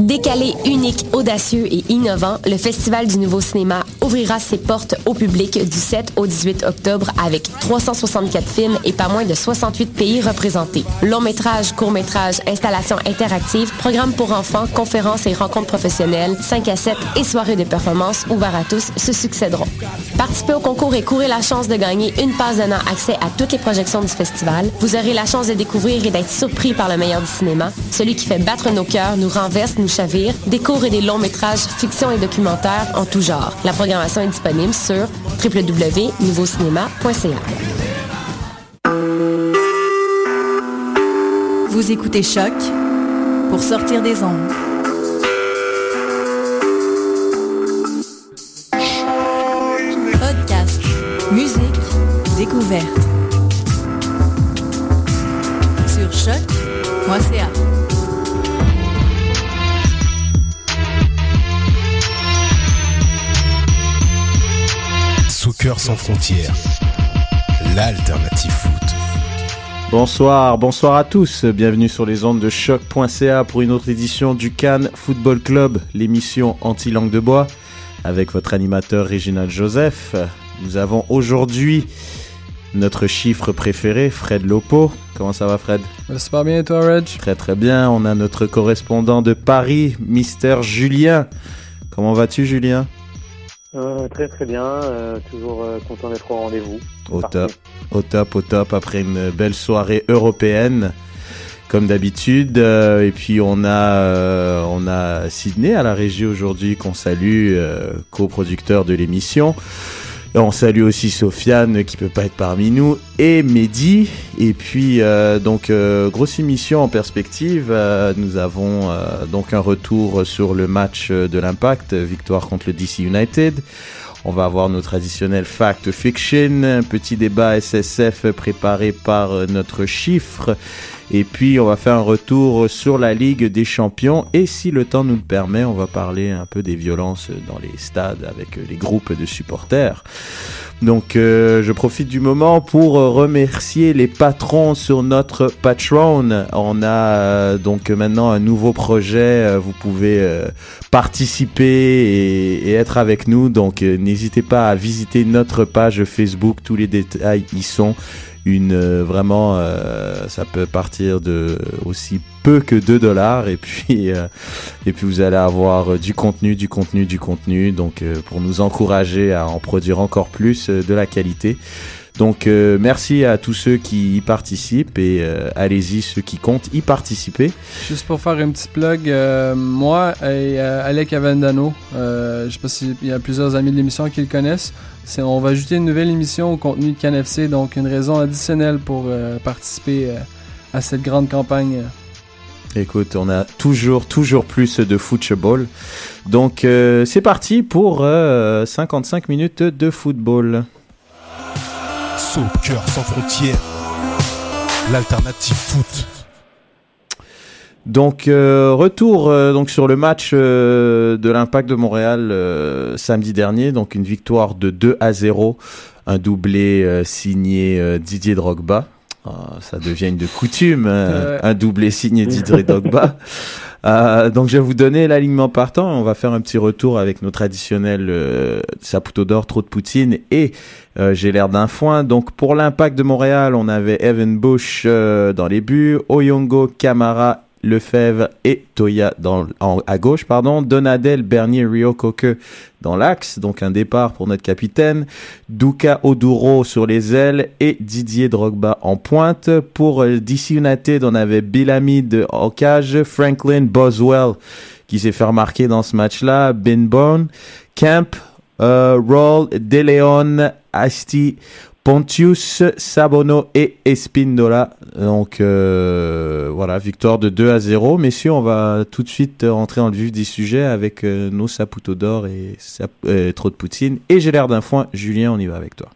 Décalé, unique, audacieux et innovant, le Festival du Nouveau Cinéma ouvrira ses portes au public du 7 au 18 octobre avec 364 films et pas moins de 68 pays représentés. Long métrage, court métrage, installations interactives, programmes pour enfants, conférences et rencontres professionnelles, 5 à 7 et soirées de performance ouvertes à tous se succéderont. Participez au concours et courez la chance de gagner une passe donnant accès à toutes les projections du festival. Vous aurez la chance de découvrir et d'être surpris par le meilleur du cinéma, celui qui fait battre nos cœurs, nous renverse, nous chavire, des courts et des longs métrages, fiction et documentaires en tout genre. La programmation est disponible sur www.nouveaucinéma.ca. Vous écoutez Choc pour sortir des ondes. Podcast, musique, découverte. Soccer sans frontières, l'alternative foot. Bonsoir, bonsoir à tous. Bienvenue sur les ondes de choc.ca pour une autre édition du Cannes Football Club, l'émission anti-langue de bois, avec votre animateur Réginald Joseph. Nous avons aujourd'hui notre chiffre préféré, Fred Lopo. Comment ça va, Fred? Super bien, et toi, Reg? Très très bien. On a notre correspondant de Paris, Mister Julien. Comment vas-tu, Julien? Euh, très très bien, euh, toujours euh, content d'être au rendez-vous. Au top, au top, au top, après une belle soirée européenne, comme d'habitude. et puis on a, on a Sydney à la régie aujourd'hui qu'on salue, coproducteur de l'émission. On salue aussi Sofiane qui peut pas être parmi nous et Mehdi. Et puis donc grosse émission en perspective. nous avons donc un retour sur le match de l'Impact, victoire contre le DC United. On va avoir nos traditionnels fact fiction, petit débat SSF préparé par notre chiffre. Et puis on va faire un retour sur la Ligue des Champions. Et si le temps nous le permet, on va parler un peu des violences dans les stades avec les groupes de supporters. Donc euh, je profite du moment pour remercier les patrons sur notre Patreon. On a euh, donc maintenant un nouveau projet. Euh, vous pouvez participer et, et, être avec nous. Donc n'hésitez pas à visiter notre page Facebook. Tous les détails y sont une euh, vraiment euh, ça peut partir de aussi peu que 2 dollars. Et puis euh, et puis vous allez avoir du contenu du contenu du contenu. Donc pour nous encourager à en produire encore plus de la qualité. Donc merci à tous ceux qui y participent. Et allez-y ceux qui comptent y participer. Juste pour faire un petit plug, moi et Alec Avendano, je sais pas s'il y a plusieurs amis de l'émission qui le connaissent, on va ajouter une nouvelle émission au contenu de CanFC, donc une raison additionnelle pour euh, participer euh, à cette grande campagne. Écoute, on a toujours, toujours plus de football. Donc, euh, c'est parti pour 55 minutes de football. Soccer sans frontières, l'alternative foot. Donc retour donc sur le match de l'Impact de Montréal samedi dernier, donc une victoire de 2 à 0, un doublé signé Didier Drogba. Ah, ça devient une de coutume, un doublé signé Didier Drogba. Euh, donc je vais vous donner l'alignement partant. On va faire un petit retour avec nos traditionnels euh, Saputo d'or, trop de poutine et euh, j'ai l'air d'un foin. Donc pour l'impact de Montréal, on avait Evan Bush euh, dans les buts, Oyongo, Camara Lefebvre et Toya dans, à gauche, pardon. Donadel, Bernier, Rio Coque dans l'axe, donc un départ pour notre capitaine. Duka Oduro sur les ailes et Didier Drogba en pointe. Pour euh, DC United, on avait Bilamid en cage, Franklin Boswell qui s'est fait remarquer dans ce match-là, Ben Bone, Camp, euh, Roll, DeLeon, Asti, Pontius, Sabono et Espindola. Donc euh, voilà, victoire de 2 à 0. Messieurs, on va tout de suite rentrer dans le vif du sujet avec euh, nos Saputo d'or et euh, trop de poutine. Et j'ai l'air d'un foin. Julien, on y va avec toi.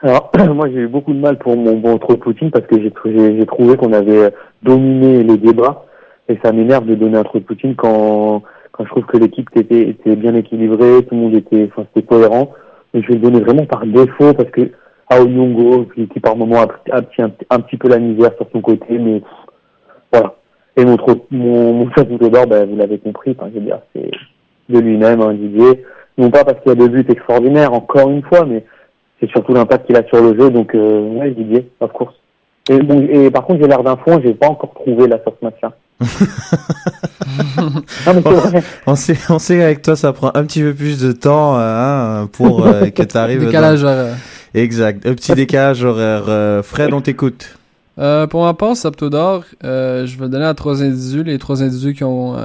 Alors, moi j'ai eu beaucoup de mal pour mon bon trop de poutine parce que j'ai trouvé qu'on avait dominé les débats et ça m'énerve de donner un trop de poutine quand, quand je trouve que l'équipe était, était bien équilibrée, tout le monde était, enfin, c'était cohérent mais je vais le donner vraiment par défaut parce que Aoyongo, qui, qui par moment a, a, un, petit peu la misère sur son côté, mais voilà. Et mon, mon, mon d'or, ben, vous l'avez compris, je veux dire, c'est de lui-même, hein, Didier. Non pas parce qu'il a des buts extraordinaires, encore une fois, mais c'est surtout l'impact qu'il a sur le jeu, donc euh, ouais, Didier, of course. Et, bon, et par contre, j'ai l'air d'un fond, j'ai pas encore trouvé la sorte match on, sait, on sait qu'avec toi, ça prend un petit peu plus de temps hein, pour euh, que tu arrives. décalage horaire. Exact. Un petit décalage horaire. Euh, Fred, on t'écoute. Euh, pour ma part, Saptodor, euh, je vais donner à trois individus, les trois individus qui ont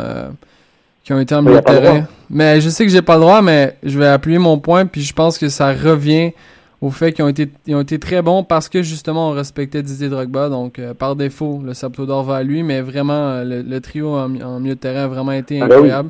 qui ont été en milieu de terrain. Mais je sais que j'ai pas le droit, mais je vais appuyer mon point, puis je pense que ça revient au fait qu'ils ont été, ils ont été très bons parce que justement on respectait Didier Drogba. Donc euh, par défaut, le Sapto d'or va à lui, mais vraiment euh, le, trio en, milieu de terrain a vraiment été ah ben incroyable.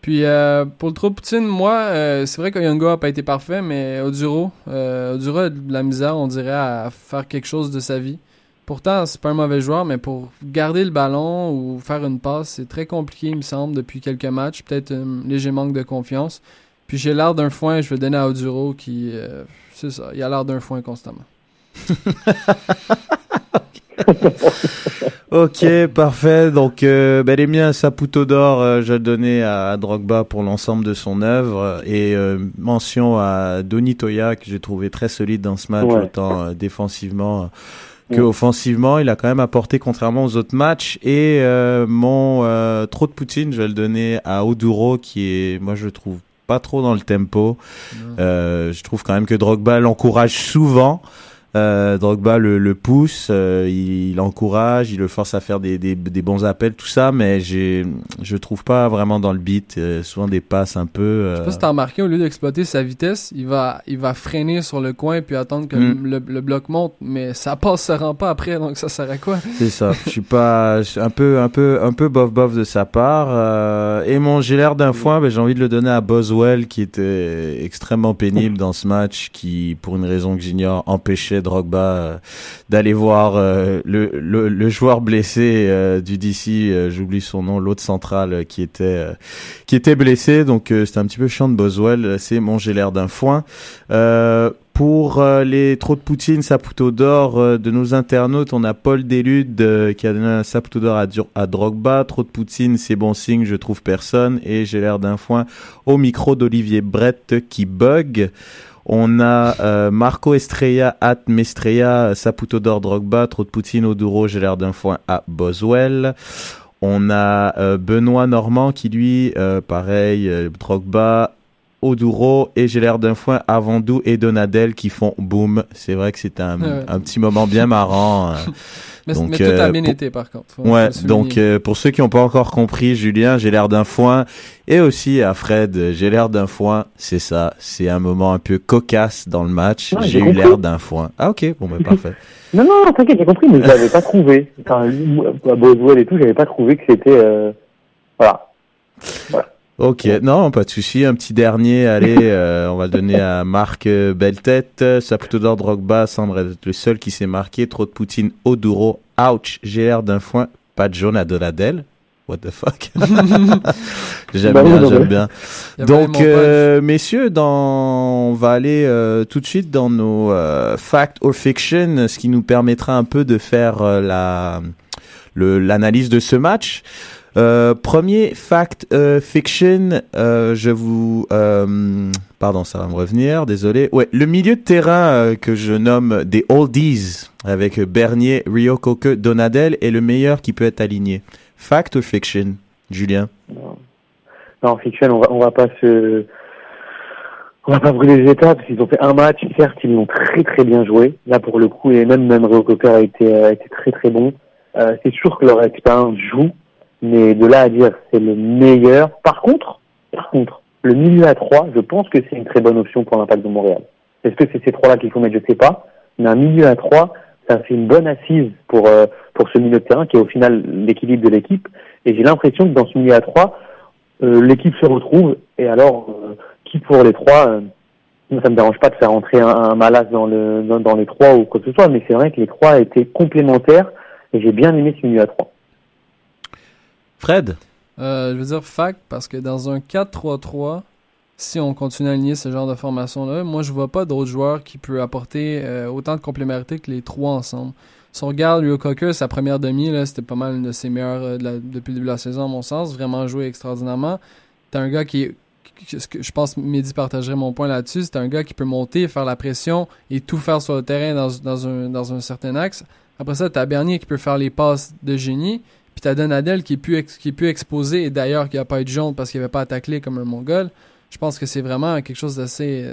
Puis euh, pour le trop Poutine, moi, c'est vrai que Youngo n'a pas été parfait, mais Oduro, Oduro a de la misère, on dirait, à faire quelque chose de sa vie. Pourtant, c'est pas un mauvais joueur, mais pour garder le ballon ou faire une passe, c'est très compliqué, il me semble, depuis quelques matchs. Peut-être un léger manque de confiance. Puis j'ai l'air d'un foin, je vais donner à Oduro qui c'est ça. Il a l'air d'un foin constamment. ok, parfait. Donc, euh, ben, les miens, Saputo d'or, euh, je vais à, Drogba pour l'ensemble de son œuvre. Et euh, mention à Donny Toya, que j'ai trouvé très solide dans ce match, autant euh, défensivement que offensivement. Il a quand même apporté, contrairement aux autres matchs. Et mon trop de Poutine, je vais le donner à Oduro, qui est, moi, je trouve pas trop dans le tempo. Euh, je trouve quand même que Drogba l'encourage souvent. Euh, Drogba le, le pousse, euh, il, il, encourage, il le force à faire des, des, des bons appels, tout ça, mais j'ai, je trouve pas vraiment dans le beat. Euh, souvent des passes un peu. Euh... Je sais pas si t'as remarqué, au lieu d'exploiter sa vitesse, il va, il va freiner sur le coin puis attendre que mm. le, le, bloc monte, mais ça passe, ça rend pas après, donc ça sert à quoi? C'est ça. Je suis pas, un peu, un peu, un peu bof bof de sa part. Euh, et mon j'ai l'air d'un foin, ben, j'ai envie de le donner à Boswell qui était extrêmement pénible dans ce match, qui pour une raison que j'ignore empêchait Drogba euh, d'aller voir euh, le, joueur blessé euh, du DC, j'oublie son nom, l'autre central qui était qui était blessé. Donc c'était un petit peu chiant de Boswell. C'est j'ai l'air d'un foin. Pour les trop de Poutine, Saputo d'or de nos internautes, on a Paul Delude qui a donné un Saputo d'or à, à, Drogba. Trop de Poutine, c'est bon signe, je trouve personne. Et j'ai l'air d'un foin au micro d'Olivier Brett qui bug. On a euh, Marco Estrella, at Mestreya, Saputo d'or Drogba, trop de Poutine, Oduro, j'ai l'air d'un foin à Boswell. On a euh, Benoît Normand qui lui, euh, pareil, Drogba, Oduro et j'ai l'air d'un foin Avandou et Donadel qui font boom. C'est vrai que c'est un, un, petit moment bien marrant. Mais, donc, mais tout a bien été par contre. ouais, donc pour ceux qui n'ont pas encore compris, Julien, j'ai l'air d'un foin et aussi à Fred, j'ai l'air d'un foin, c'est ça, c'est un moment un peu cocasse dans le match, j'ai eu l'air d'un foin. Ah ok, bon ben parfait. non, non, t'inquiète, j'ai compris, mais je l'avais pas trouvé. Enfin, à Boswell et tout, j'avais pas trouvé que c'était... Euh... Voilà. voilà. Ok, non, pas de souci. Un petit dernier, allez, euh, on va le donner à Marc euh, Belletête. Saputo d'ordre Drogba semble être le seul qui s'est marqué. Trop de Poutine, Oduro, ouch, j'ai l'air d'un foin pas de jaune à Donadel. What the fuck? J'aime Bah bien, bah j'aime bien. Donc, euh, messieurs, dans... on va aller euh, tout de suite dans nos euh, fact or fiction, ce qui nous permettra un peu de faire euh, la l'analyse de ce match. Euh, premier fact euh, fiction, euh, je vous euh, pardon, ça va me revenir, désolé. Ouais, le milieu de terrain que je nomme des oldies avec Bernier, Rio Coque, Donadel est le meilleur qui peut être aligné. Fact or fiction, Julien? Non, fiction, on va, va pas se, on va pas brûler les étapes. Ils ont fait un match, certes, ils l'ont très très bien joué. Là, pour le coup, et même même Rio Cocker a été, très très bon. C'est sûr que leur expérience joue, mais de là à dire c'est le meilleur. Par contre, par contre, le milieu à 3, je pense que c'est une très bonne option pour l'impact de Montréal. Est-ce que c'est ces trois-là qu'il faut mettre? Je sais pas. Mais un milieu à 3, ça fait une bonne assise pour euh, pour ce milieu de terrain qui est au final l'équilibre de l'équipe. Et j'ai l'impression que dans ce milieu à 3, euh, l'équipe se retrouve. Et alors, euh, qui pour les trois euh, moi, ça me dérange pas de faire entrer un, un Malas dans, le, dans les trois ou quoi que ce soit, mais c'est vrai que les trois étaient complémentaires et j'ai bien aimé ce milieu à trois. Fred? Euh, je veux dire fact parce que dans un 4-3-3, si on continue à aligner ce genre de formation-là, moi je vois pas d'autres joueurs qui peuvent apporter euh, autant de complémentarité que les trois ensemble. Si on regarde Rio Cocker, sa première demi, c'était pas mal une de ses meilleures euh, depuis le début de la saison, à mon sens. Vraiment joué extraordinairement. T'as un gars qui est. Je pense Mehdi partagerait mon point là-dessus. C'est un gars qui peut monter, faire la pression et tout faire sur le terrain dans, dans, un, dans un certain axe. Après ça, t'as Bernier qui peut faire les passes de génie. Puis t'as Donadel qui est plus, ex- qui est plus exposé et d'ailleurs qui a pas eu de jaune parce qu'il avait pas attaqué comme un mongol. Je pense que c'est vraiment quelque chose d'assez.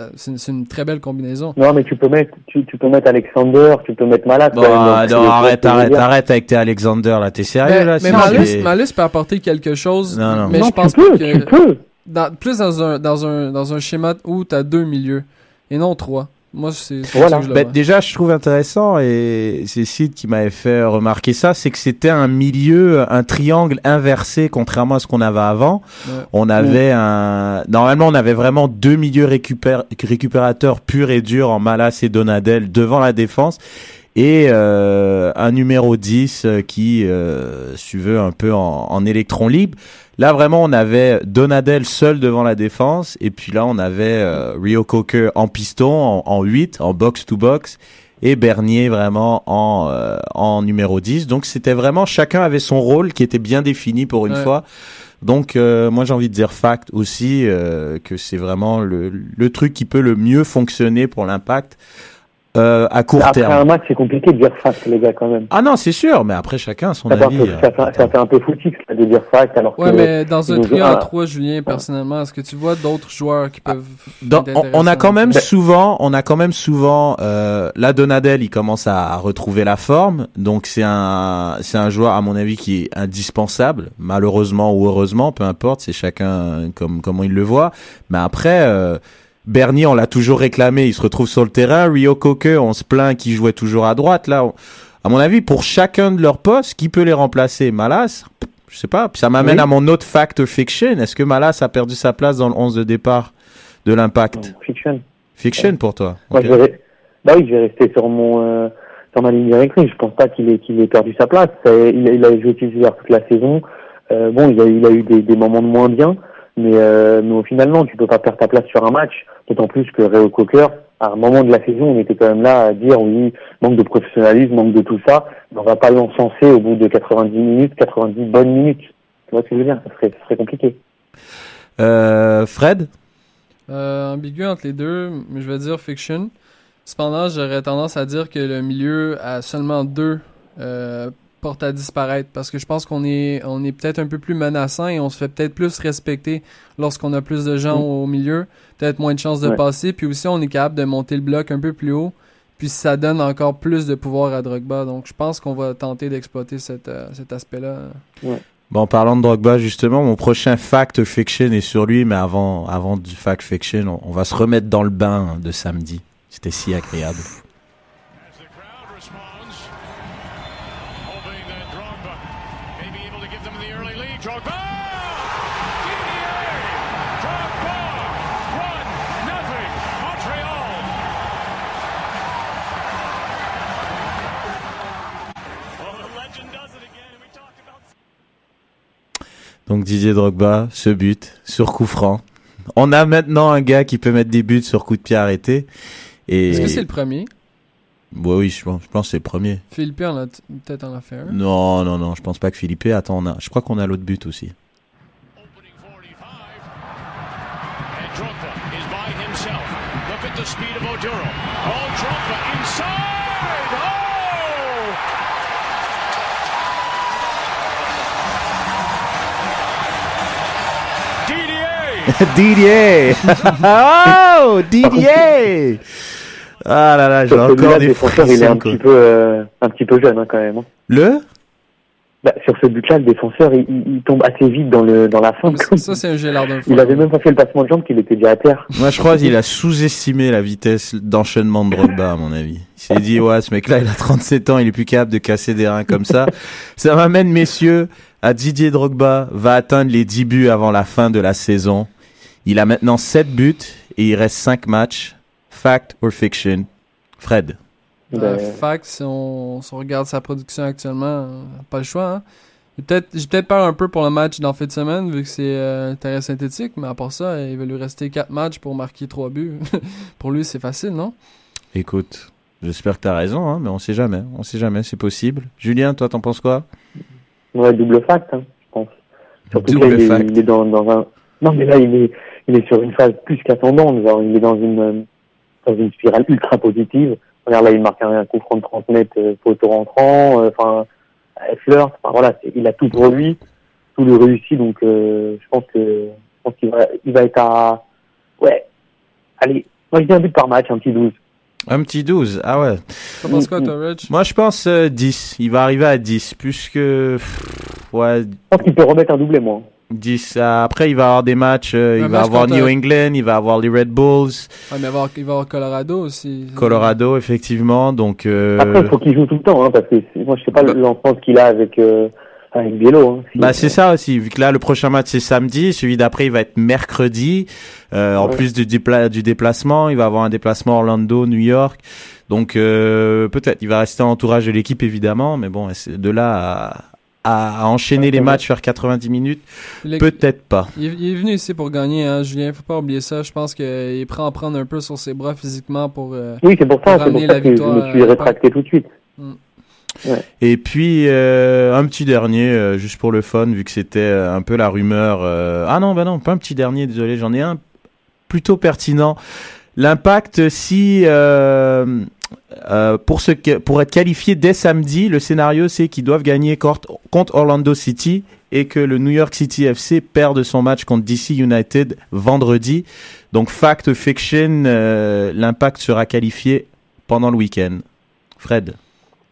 euh, C'est une, très belle combinaison. Non, mais tu peux mettre, tu, tu peux mettre Alexander, tu peux mettre Malas. Bon, quand même, ah, donc, non, arrête, arrête, arrête avec tes Alexander là. T'es sérieux Mais, là mais Malus, peut apporter quelque chose, Non, non. mais Non, je tu pense peux, que tu peux. dans- plus dans un dans un dans un schéma où tu as deux milieux et non trois. Moi c'est Voilà. vois. déjà, je trouve intéressant, et c'est Sid qui m'avait fait remarquer ça, c'est que c'était un milieu, un triangle inversé, contrairement à ce qu'on avait avant. Ouais. On avait un, normalement, on avait vraiment deux milieux récupér- récupérateurs purs et durs en Malas et Donadel devant la défense. Et euh, un numéro 10 euh, qui euh, suivait un peu en, en électron libre. Là, vraiment, on avait Donadel seul devant la défense. Et puis là, on avait euh, Rio Coker en piston, en, en 8, en box-to-box. Et Bernier vraiment en, euh, en numéro 10. Donc, c'était vraiment, chacun avait son rôle qui était bien défini pour une Ouais. fois. Donc, euh, moi, j'ai envie de dire fact aussi, euh, que c'est vraiment le, le truc qui peut le mieux fonctionner pour l'impact euh, à court Après terme. un match, c'est compliqué de dire fact, les gars, quand même. Ah non, c'est sûr, mais après chacun a son Ça fait, un avis. peu, ça, fait, ça fait un peu footix de dire fact alors Ouais, que. mais dans un trio à un- trois, Julien, personnellement, est-ce que tu vois d'autres joueurs qui peuvent. Dans- être on, on a quand même souvent, on a quand même souvent, euh, la Donadel, il commence à, à retrouver la forme, donc c'est un, c'est un joueur à mon avis qui est indispensable, malheureusement ou heureusement, peu importe, c'est chacun comme comment il le voit. Mais après, euh, Bernier, on l'a toujours réclamé, il se retrouve sur le terrain. Rio Coque, on se plaint qu'il jouait toujours à droite. Là, on- à mon avis, pour chacun de leurs postes, qui peut les remplacer? Malas? Je sais pas. Puis ça m'amène Oui. à mon autre fact fiction. Est-ce que Malas a perdu sa place dans le 11 de départ de l'impact? Fiction. Fiction pour toi. Moi, Ok. je vais, bah oui, je vais rester sur mon, euh, sur ma ligne directrice. Je pense pas qu'il ait, qu'il ait perdu sa place. Il, a- il a joué titulaire toute la saison. Euh, bon, il a, il a eu des, des moments de moins bien, mais, euh, mais au final, non, tu peux pas perdre ta place sur un match. D'autant plus que Réo Cocker, à un moment de la saison, on était quand même là à dire oui, manque de professionnalisme, manque de tout ça. Mais on va pas l'encenser au bout de 90 minutes, 90 bonnes minutes. Tu vois ce que je veux dire? Ça serait, ça serait compliqué. Euh, Fred? Euh, ambigu entre les deux, mais je vais dire fiction. Cependant, j'aurais tendance à dire que le milieu a seulement deux euh, portes à disparaître parce que je pense qu'on est, on est peut-être un peu plus menaçant et on se fait peut-être plus respecter lorsqu'on a plus de gens au milieu, peut-être moins de chances de Ouais. passer, puis aussi on est capable de monter le bloc un peu plus haut, puis ça donne encore plus de pouvoir à Drogba. Donc je pense qu'on va tenter d'exploiter cet, euh, cet aspect-là. Bon, en parlant de Drogba, justement, mon prochain fact fiction est sur lui, mais avant, avant du fact fiction, on, on va se remettre dans le bain de samedi. C'était si agréable. Donc Didier Drogba, ce but sur coup franc. On a maintenant un gars qui peut mettre des buts sur coup de pied arrêté. Et... Est-ce que c'est le premier? Ouais, oui, je pense, je pense que c'est le premier. Philippe en a peut-être en a fait un. Non, non, non, je pense pas que Philippe. Attends, on a, je crois qu'on a l'autre but aussi. Drogba is by himself. Look at the speed of Oduro. Didier Oh Didier Ah là là, j'ai encore le des défenseur, il est un frissons. quoi. petit peu, euh, un petit peu jeune hein, quand même. hein. Le? Bah, sur ce but-là, le défenseur, il, il- il tombe assez vite dans le dans la fin. Ça, c'est un gélard d'un fou. Il avait même pas fait le passement de jambe qu'il était déjà à terre. Moi, je crois qu'il a sous-estimé la vitesse d'enchaînement de Drogba, à mon avis. Il s'est dit, ouais, ce mec-là, il a 37 ans, il est plus capable de casser des reins comme ça. Ça m'amène, messieurs, à Didier Drogba va atteindre les 10 buts avant la fin de la saison. Il a maintenant 7 buts et il reste 5 matchs. Fact or fiction? Fred. Euh, fact, si on, si on regarde sa production actuellement, euh, pas le choix. Hein. J'ai peut-être j'ai peut-être peur un peu pour le match dans la fin de semaine, vu que c'est euh, terrain synthétique, mais à part ça, il va lui rester 4 matchs pour marquer 3 buts. pour lui, c'est facile, non? Écoute, j'espère que t'as raison, hein, mais on sait jamais. On sait jamais, c'est possible. Julien, toi, t'en penses quoi? Ouais, double fact, hein, je pense. Surtout Double là, il, est, fact. il est dans, dans un. Non, mais là, il est, il est sur une phase plus qu'attendante. Genre, il est dans une, euh, dans une spirale ultra positive. Regarde, là, il marque un, coup franc de 30 mètres, euh, photo rentrant, euh, enfin, euh, flirt. Enfin, voilà, il a tout pour lui, tout le réussi. Donc, euh, je pense que, je pense qu'il va, il va être à, ouais, allez, moi, je dis un but par match, un petit 12. Un petit 12, ah ouais. T'en penses quoi, toi, Rich? Moi, je pense euh, 10. Il va arriver à 10, puisque... pff, Ouais, Je pense qu'il peut remettre un doublé, moi. 10. euh, après, il va avoir des matchs. euh, il va match avoir contre- New England, il va avoir les Red Bulls, Ouais, mais il va avoir, il va avoir Colorado aussi. Colorado, effectivement. Donc, euh, Après, il faut qu'il joue tout le temps, hein, parce que moi, je sais pas l'enfance qu'il a avec, euh, avec Biello. Hein. Bah c'est ça aussi, vu que là le prochain match c'est samedi, celui d'après il va être mercredi. Euh, En Ouais. plus du, dépla- du déplacement, il va avoir un déplacement Orlando, New York. Donc euh, peut-être, il va rester en entourage de l'équipe évidemment, mais bon, de là à, à enchaîner les matchs, faire 90 minutes, peut-être pas. Il est, il est venu ici pour gagner, hein, Julien. Faut pas oublier ça. Je pense qu'il prêt à en prendre un peu sur ses bras physiquement pour. euh, Oui, c'est pour ça, pour ça la que je victoire, me suis euh, rétracté tout de suite. Mm. Ouais. Et puis euh, un petit dernier, euh, juste pour le fun, vu que c'était euh, un peu la rumeur. euh, Ah non, bah non, pas un petit dernier, désolé, j'en ai un plutôt pertinent. L'impact, si euh, pour ce que- pour être qualifié dès samedi, le scénario c'est qu'ils doivent gagner contre Orlando City et que le New York City FC perde son match contre DC United vendredi. Donc fact fiction, euh, l'impact sera qualifié pendant le week-end. Fred.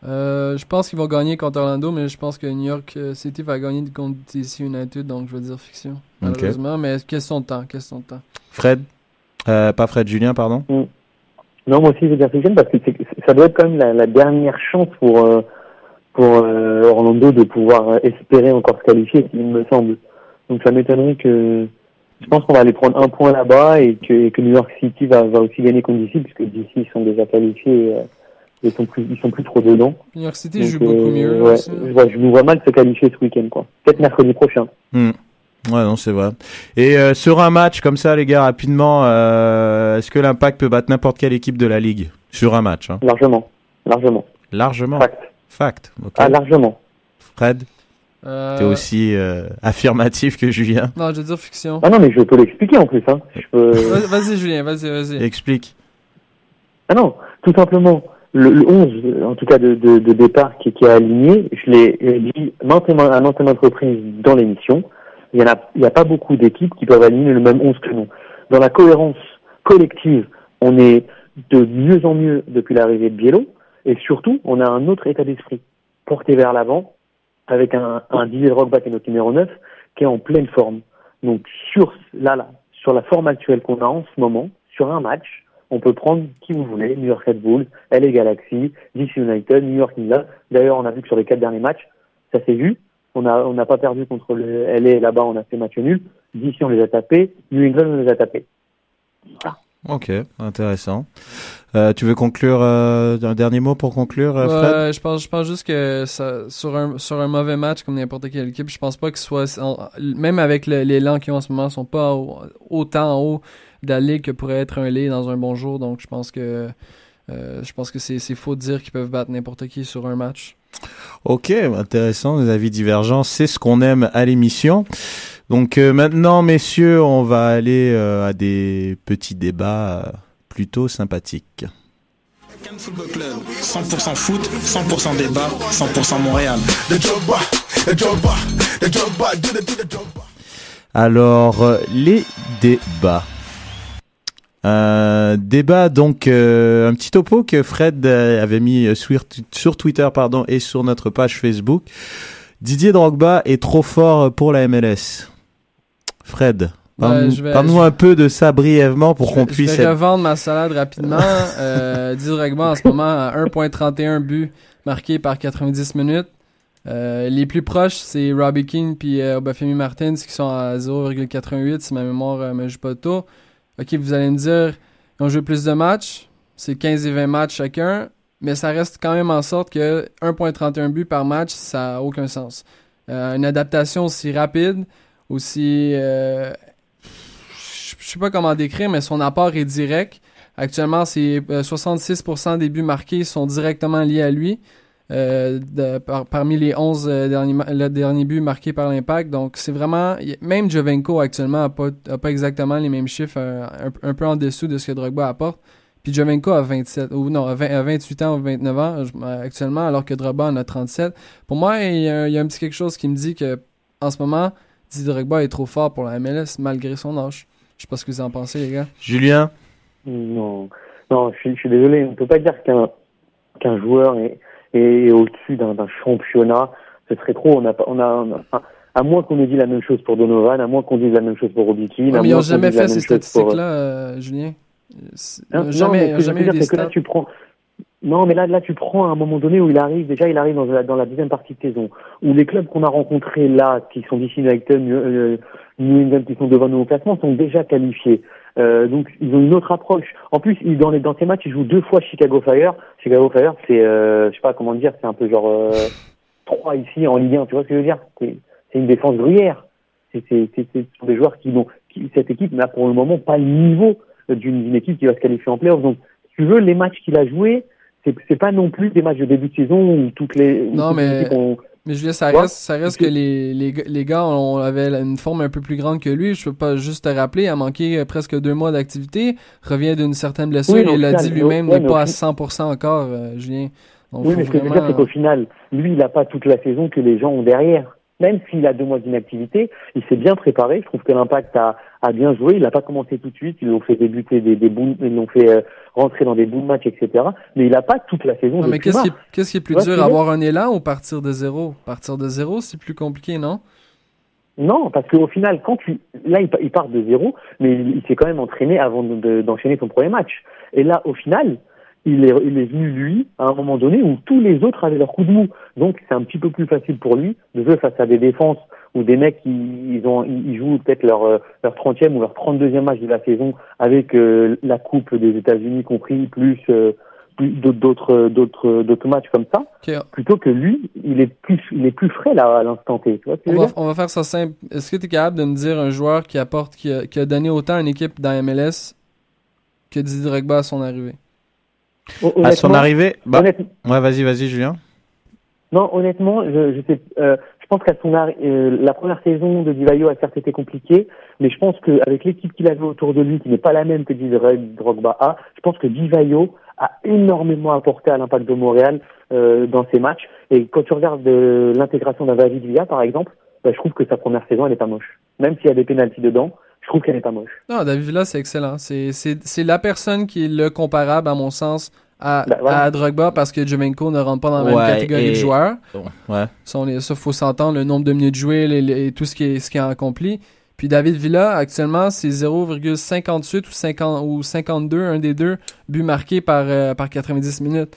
Euh, je pense qu'ils vont gagner contre Orlando, mais je pense que New York City va gagner contre DC United, donc je vais dire fiction. Malheureusement, mais question de temps, question de temps. Fred Euh, Pas Fred, Julien, pardon Non, moi aussi, je veux dire fiction parce que ça doit être quand même la, la dernière chance pour, euh, pour euh, Orlando de pouvoir euh, espérer encore se qualifier, il me semble. Donc ça m'étonnerait que. Je pense qu'on va aller prendre un point là-bas et que, et que New York City va, va aussi gagner contre DC, puisque DC ils sont déjà qualifiés et ils sont plus, ils sont plus trop dedans. New York City Donc, joue beaucoup mieux. ouais, aussi. je, vois- je nous vois mal se qualifier ce week-end, quoi. Peut-être mercredi prochain. Hmm. Ouais, non, c'est vrai. Et euh, sur un match comme ça, les gars, rapidement, euh, est-ce que l'Impact peut battre n'importe quelle équipe de la Ligue Sur un match, hein? Largement. Largement. Largement? Fact. Fact, ok. Ah, largement. Fred? Euh, T'es aussi euh, affirmatif que Julien? Non, je vais dire fiction. Ah non, mais je peux l'expliquer en plus, hein. Peux... Vas-y, Julien, vas-y, vas-y. Explique. Ah non, tout simplement, le, le 11, euh, en tout cas de, de, de départ qui, qui est aligné, je l'ai dit maintes et maintes reprises dans l'émission, il y en a, y a pas beaucoup d'équipes qui peuvent aligner le même 11 que nous. Dans la cohérence collective, on est de mieux en mieux depuis l'arrivée de Biello, et surtout, on a un autre état d'esprit, porté vers l'avant, avec un, un Didier qui est notre numéro 9, qui est en pleine forme. Donc sur là, là, sur la forme actuelle qu'on a en ce moment, sur un match, on peut prendre qui vous voulez, New York Red Bulls, LA Galaxy, DC United, New York Nila. D'ailleurs, on a vu que sur les quatre derniers matchs, ça s'est vu. On a on n'a pas perdu contre le LA là-bas, on a fait match nul. DC on les a tapés, New England on les a tapés. Voilà. Ok, intéressant. Euh, tu veux conclure euh, un dernier mot pour conclure, euh, Fred? Ouais, je pense, je pense juste que ça, sur un sur un mauvais match comme n'importe quelle équipe, je pense pas qu'ils soient en- même avec l'élan qu'ils ont en ce moment, ils sont pas au- autant en haut de la ligue que pourrait être un lait dans un bon jour. Donc je pense que euh, je pense que c'est faux de dire qu'ils peuvent battre n'importe qui sur un match. Ok, intéressant, des avis divergents, c'est ce qu'on aime à l'émission. Donc euh, maintenant, messieurs, on va aller euh, à des petits débats plutôt sympathiques. Cannes Football Club, 100% foot, 100% débat, 100% Montréal. Alors, les débats. Euh, débat donc euh, un petit topo que Fred euh, avait mis sur, sur Twitter pardon et sur notre page Facebook. Didier Drogba est trop fort pour la MLS. Fred, Ouais, parle-nous je vais- je- un peu de ça brièvement pour qu'on Je puisse vais être- revendre ma salade rapidement. euh, Didier Drogba en ce moment à 1.31 buts marqués par 90 minutes. Euh, les plus proches, c'est Robbie King puis Obafemi Martins qui sont à 0,88 si ma mémoire me joue pas de tour. Ok, vous allez me dire, ils ont joué plus de matchs, c'est 15 et 20 matchs chacun, mais ça reste quand même en sorte que 1.31 buts par match, ça a aucun sens. Euh, une adaptation aussi rapide, aussi euh, je sais pas comment décrire, mais son apport est direct. Actuellement, c'est euh, 66% des buts marqués sont directement liés à lui. Euh, de- par- parmi les 11 euh, derniers, le dernier buts marqués par l'impact. Donc, c'est vraiment. Même Jovenko, actuellement, n'a pas, a pas exactement les mêmes chiffres, euh, un, un peu en dessous de ce que Drogba apporte. Puis Jovenko a 27, ou non, a 20 a 28 ans ou 29 ans euh, actuellement, alors que Drogba en a 37. Pour moi, il y, a, il y a un petit quelque chose qui me dit que, en ce moment, Didier Drogba est trop fort pour la MLS, malgré son âge. Je sais pas ce que vous en pensez, les gars. Julien? Non, non, je suis, je suis désolé. On ne peut pas dire qu'un qu'un joueur est, est au-dessus d'un championnat. Ce serait trop. On a, pas- on a, on a- à moins qu'on ait dit la même chose pour Donovan, à moins qu'on dise la même chose pour Robbie Keane, Ouais, mais ils n'ont jamais dise fait ces statistiques-là, euh, Julien. Hein, non, jamais, mais je jamais eu dire, des c'est que là, tu prends. Non, mais là, là, tu prends à un moment donné où il arrive. Déjà, il arrive dans la, dans la deuxième partie de saison, où les clubs qu'on a rencontrés là, qui sont d'ici United, euh, New England, qui sont devant nous au classement, sont déjà qualifiés. Euh, donc, ils ont une autre approche. En plus, ils, dans, les, dans ces matchs, ils jouent deux fois Chicago Fire. Chicago Fire, c'est, euh, je sais pas comment dire, c'est un peu genre euh, trois ici en Ligue 1. Tu vois ce que je veux dire? C'est c'est une défense gruyère. C'est c'est- c'est- c'est- ce sont des joueurs qui n'ont, qui, cette équipe n'a pour le moment pas le niveau d'une d'une équipe qui va se qualifier en playoff. Donc, si tu veux, les matchs qu'il a joués, c'est c'est pas non plus des matchs de début de saison où toutes les, où Non, toutes les mais, équipes ont- mais Julien, ça Ouais. reste, ça reste que les, les, les gars on avait une forme un peu plus grande que lui. Je peux pas juste te rappeler, a manqué euh, presque deux mois d'activité, revient d'une certaine blessure. Oui, il l'a dit lui-même, ouais, n'est pas à fi- 100% encore, euh, Julien. Donc, oui, mais ce que je veux dire, c'est qu'au final, lui, il n'a pas toute la saison que les gens ont derrière. Même s'il a deux mois d'inactivité, il s'est bien préparé. Je trouve que l'impact a, a bien joué. Il n'a pas commencé tout de suite. Ils l'ont fait débuter des, des bouts, ils l'ont fait euh, rentrer dans des bouts de match, etc. Mais il n'a pas toute la saison. Non, mais qu'est-ce qui, est- qui plus dur, avoir un élan ou partir de zéro? Partir de zéro, c'est plus compliqué, non? Non, parce qu'au final, quand tu, là, il, pa- il part de zéro, mais il, il s'est quand même entraîné avant de- de- d'enchaîner son premier match. Et là, au final, il est, il est venu lui à un moment donné où tous les autres avaient leur coup de mou. Donc, c'est un petit peu plus facile pour lui de jouer face à des défenses ou des mecs qui ils ont, ils ils jouent peut-être leur euh, leur 30e ou leur 32e match de la saison avec euh, la coupe des États-Unis compris plus euh, plus d'autres d'autres d'autres d'autres matchs comme ça plutôt que lui il est plus il est plus frais là à l'instant T tu vois On va, dire? on va faire ça simple. Est-ce que tu es capable de me dire un joueur qui apporte, qui a, qui a donné autant à une équipe dans MLS que Didier Drogba à son arrivée? À son arrivée bah, honnêtement- Ouais, vas-y, vas-y, Julien. Non, honnêtement, je, je sais, euh, je pense qu'à son euh, la première saison de Divayo a certes été compliquée, mais je pense qu'avec l'équipe qu'il avait autour de lui, qui n'est pas la même que Drogba a, je pense que Divayo a énormément apporté à l'impact de Montréal euh, dans ses matchs. Et quand tu regardes euh, l'intégration d'un Villa, par exemple, bah, je trouve que sa première saison, elle n'est pas moche. Même s'il y a des pénalties dedans, je trouve qu'elle n'est pas moche. Non, David Villa, c'est excellent. C'est, c'est, c'est la personne qui est le comparable, à mon sens, à, Ben, voilà. à Drogba parce que Jovenko ne rentre pas dans la même catégorie et- de joueurs. Ouais. Ça, on est- ça, faut s'entendre, le nombre de minutes jouées les- les- et tout ce qui est, ce qui est accompli. Puis David Villa, actuellement, c'est 0,58 ou, 50, ou 52, un des deux, buts marqués par, euh, par 90 minutes.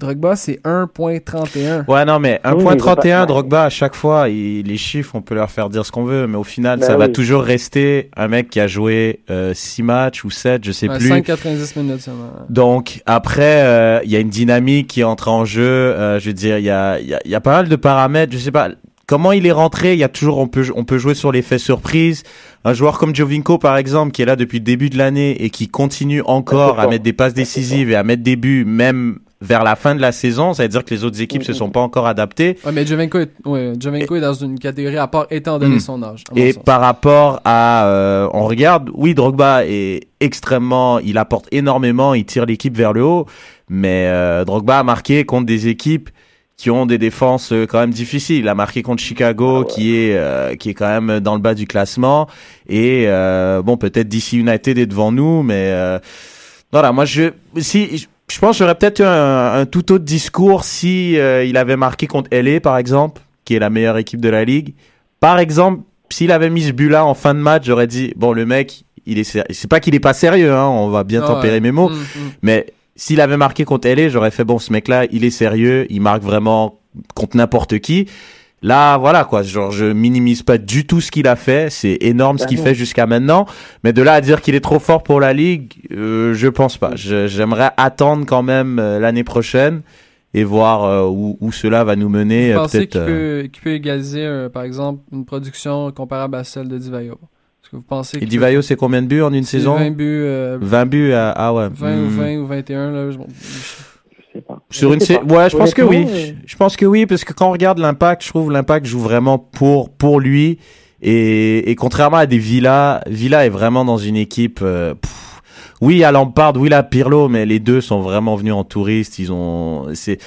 Drogba, c'est 1.31. Ouais, non, mais Oui, mais 1.31, il va pas- Drogba, à chaque fois, il- les chiffres, on peut leur faire dire ce qu'on veut, mais au final, Bah ça va oui. toujours rester un mec qui a joué 6 matchs ou 7, je sais plus. 5,90 minutes seulement. Donc après, euh, il y a une dynamique qui entre en jeu. euh, je veux dire, il y a, il y, a, y a pas mal de paramètres. Je sais pas comment il est rentré. Il y a toujours, on peut, on peut jouer sur l'effet surprise. Un joueur comme Jovinko, par exemple, qui est là depuis le début de l'année et qui continue encore à mettre des passes décisives et à mettre des buts, même vers la fin de la saison, ça veut dire que les autres équipes se sont pas encore adaptées. Ouais, mais Jovenko est, ouais, Jovenko est dans une catégorie à part étant donné son âge. Et sens. par rapport à, euh, on regarde, oui, Drogba est extrêmement, il apporte énormément, il tire l'équipe vers le haut, mais euh, Drogba a marqué contre des équipes qui ont des défenses euh, quand même difficiles. Il a marqué contre Chicago, qui est euh, qui est quand même dans le bas du classement, et euh, bon, peut-être DC United est devant nous, mais euh, voilà, moi je, si, je- pense que j'aurais peut-être eu un, un tout autre discours si euh, il avait marqué contre LA par exemple, qui est la meilleure équipe de la ligue. Par exemple, s'il avait mis ce but-là en fin de match, j'aurais dit bon le mec, il est ser- c'est pas qu'il est pas sérieux, hein, on va bien Ah tempérer ouais. mes mots, Mm, mm. mais s'il avait marqué contre LA, j'aurais fait bon ce mec-là, il est sérieux, il marque vraiment contre n'importe qui. Là, voilà quoi, genre je minimise pas du tout ce qu'il a fait, c'est énorme ce Bah qu'il fait jusqu'à maintenant, mais de là à dire qu'il est trop fort pour la ligue, euh, je pense pas. J'aimerais attendre quand même euh, l'année prochaine et voir euh, où, où cela va nous mener. Vous euh, pensez qu'il peut, qu'il peut égaliser, euh, par exemple, une production comparable à celle de Divayo? Est-ce que vous pensez Et Divayo, peut- c'est combien de buts en une saison? 20 buts, euh, 20 buts, à- ah ouais. 20 ou Hmm. 20 ou 21, là. je- Sur Je une sais pas. ouais, je pense que oui. Euh, Je pense que oui, parce que quand on regarde l'impact, je trouve l'impact joue vraiment pour pour lui. Et, et contrairement à des Villa, Villa est vraiment dans une équipe. euh, pff, oui, il y a Lampard, oui, il y a Pirlo, mais les deux sont vraiment venus en touriste. Ils ont, c'est,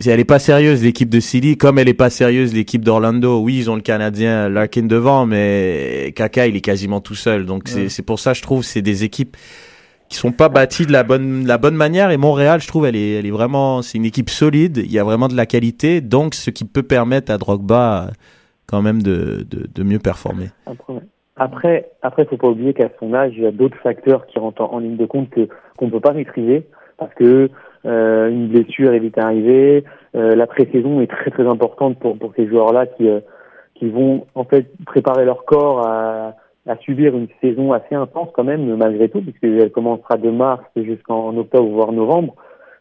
c'est- elle est pas sérieuse l'équipe de Silly, comme elle est pas sérieuse l'équipe d'Orlando. Oui, ils ont le Canadien Larkin devant, mais Kaka il est quasiment tout seul. Donc c'est Ouais. c'est pour ça je trouve c'est des équipes qui sont pas bâties de la bonne la bonne manière. Et Montréal je trouve elle est elle est vraiment c'est une équipe solide. Il y a vraiment de la qualité. Donc ce qui peut permettre à Drogba quand même de, de, mieux performer. Après, après, faut pas oublier qu'à son âge, il y a d'autres facteurs qui rentrent en, en ligne de compte que qu'on peut pas maîtriser. Parce que euh, une blessure est vite arrivée. Euh, la pré-saison est très très importante pour pour ces joueurs-là qui euh, qui vont en fait préparer leur corps à à subir une saison assez intense quand même malgré tout puisqu'elle commencera de mars jusqu'en octobre voire novembre.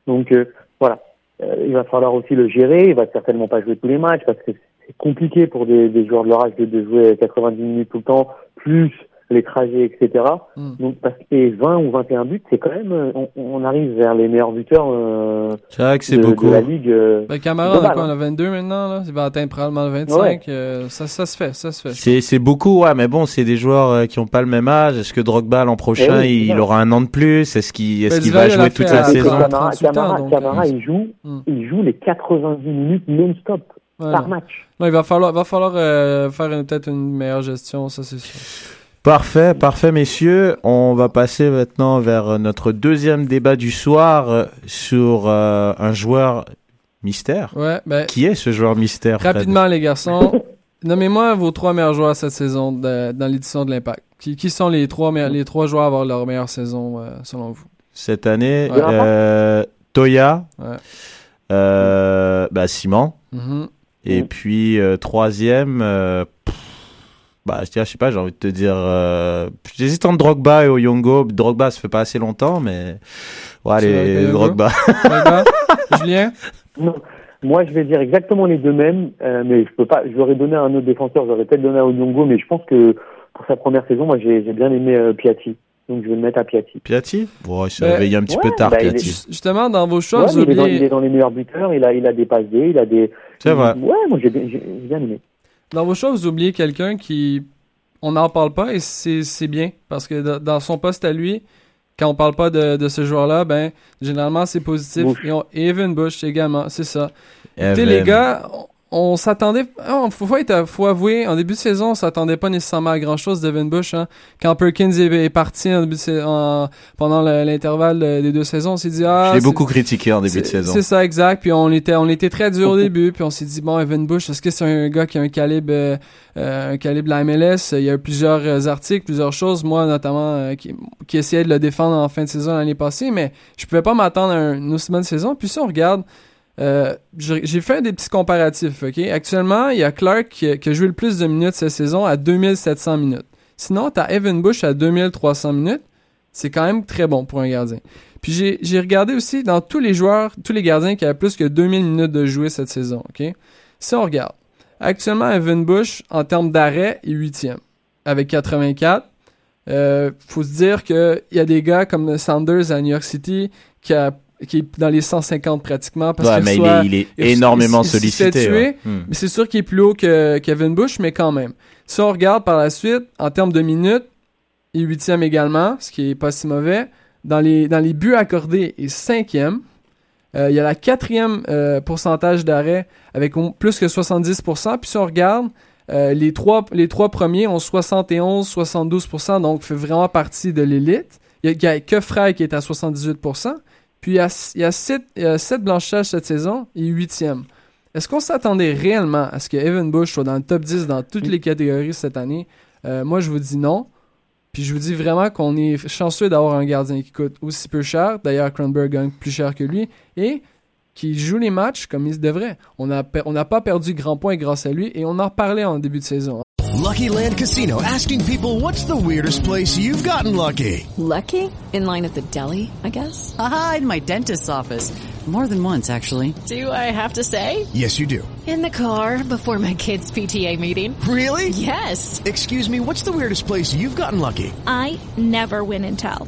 Donc euh, voilà, Euh, il va falloir aussi le gérer. Il va certainement pas jouer tous les matchs parce que c'est compliqué pour des, des joueurs de leur âge de, de jouer 90 minutes tout le temps, plus les trajets, etc. Mm. Donc parce que les 20 ou 21 buts, c'est quand même, euh, on, on arrive vers les meilleurs buteurs euh, c'est vrai que c'est de, beaucoup de la ligue. euh, Ben, Camara, on a globale, quoi, on hein. a 22 maintenant, là? Il va atteindre probablement le 25. Ouais. euh, ça, ça se fait, ça se fait. c'est c'est beaucoup ouais mais bon c'est des joueurs euh, qui ont pas le même âge est-ce que Drogba l'an prochain Eh oui, il, aura un an de plus? Est-ce qu'il est-ce Ben, qu'il va jouer toute la saison? Camara, 38 ans, Camara, donc, Camara, euh, il joue, Mm. il joue les 90 minutes non-stop Ouais, par non. match. Non, il va falloir, va falloir euh, faire peut-être une meilleure gestion, ça c'est sûr. Parfait, parfait, messieurs. On va passer maintenant vers notre deuxième débat du soir euh, sur euh, un joueur mystère. Ouais, ben, Qui est ce joueur mystère Fred? rapidement les garçons, nommez-moi vos trois meilleurs joueurs cette saison de- dans l'édition de l'Impact. Qui, qui sont les trois, les trois joueurs à avoir leur meilleure saison euh, selon vous? Cette année, Ouais. euh, Toya, Ouais. euh, bah, Simon, Mhm. et puis euh, troisième, euh, pff, bah, je dirais, je sais pas, j'ai envie de te dire, euh, j'hésite entre Drogba et Oyongo. Drogba, ça fait pas assez longtemps, mais ouais, Oyongo Drogba. Drogba Julien Non. Moi, je vais dire exactement les deux mêmes, euh, mais je peux pas. J'aurais donné à un autre défenseur, j'aurais peut-être donné à Onyongo, mais je pense que pour sa première saison, moi, j'ai bien aimé euh, Piatti. Donc, je vais le mettre à Piatti. Piatti? Bon, il s'est Ben, réveillé un petit ouais, peu tard, bah, est- Piatti. Justement, dans vos choix, Ouais, vous il, est dans, oubliez- il est dans les meilleurs buteurs, il a, il a des passes il a des. C'est vrai. Ouais, moi, j'ai bien aimé. Dans vos choix, vous oubliez quelqu'un qui. On n'en parle pas et c'est c'est bien parce que dans- son poste à lui, quand on parle pas de, de ce joueur-là, ben, généralement c'est positif. Bush. Et on- Evan Bush également, c'est ça. Écoutez, les gars, on s'attendait, oh, faut, faut, être, faut avouer, en début de saison, on s'attendait pas nécessairement à grand chose d'Evan Bush. Hein. Quand Perkins est, est parti en début de, en, pendant l'intervalle des deux saisons, on s'est dit ah. Je l'ai beaucoup critiqué en début de saison. C'est ça, exact. Puis on était, on était très dur au début. Puis on s'est dit bon, Evan Bush, est-ce que c'est un gars qui a un calibre, euh, un calibre de la MLS Il y a eu plusieurs articles, plusieurs choses. Moi, notamment, euh, qui, qui essayait de le défendre en fin de saison l'année passée, mais je pouvais pas m'attendre à une aussi bonne saison. Puis si on regarde. Euh, j'ai fait des petits comparatifs, ok? Actuellement, il y a Clark qui, a joué le plus de minutes cette saison à 2700 minutes. Sinon, tu as Evan Bush à 2300 minutes. C'est quand même très bon pour un gardien. Puis j'ai regardé aussi dans tous les joueurs, tous les gardiens qui avaient plus que 2000 minutes de jouer cette saison, ok? Si on regarde, actuellement, Evan Bush, en termes d'arrêt, est huitième, avec 84. Euh, faut se dire qu'il y a des gars comme Sanders à New York City qui a qui est dans les 150 pratiquement parce que mais il, est, énormément sollicité. Hmm. Mais c'est sûr qu'il est plus haut que Kevin Bush, mais quand même. Si on regarde par la suite, en termes de minutes, il est huitième également, ce qui est pas si mauvais. Dans les, dans les buts accordés, il est cinquième. Euh, il y a la quatrième euh, pourcentage d'arrêt avec plus que 70%. Puis si on regarde, euh, les, trois, les trois premiers ont 71-72%, donc fait vraiment partie de l'élite. Il y a, que Frey qui est à 78%. Puis il y a, il y a sept, blanchages cette saison et huitième. Est-ce qu'on s'attendait réellement à ce que Evan Bush soit dans le top 10 dans toutes les catégories cette année? Euh, moi, je vous dis non. Puis je vous dis vraiment qu'on est chanceux d'avoir un gardien qui coûte aussi peu cher. D'ailleurs, Cronberg gagne plus cher que lui. Et qui joue les matchs comme il se devrait. On n'a on pas perdu grand point grâce à lui et on en parlait en début de saison. Lucky Land Casino asking people what's the weirdest place you've gotten lucky? Lucky? In line at the deli, I guess? Aha, in my dentist's office. More than once, actually. Do I have to say? Yes, you do. In the car before my kids' PTA meeting. Really? Yes. Excuse me, what's the weirdest place you've gotten lucky? I never win and tell.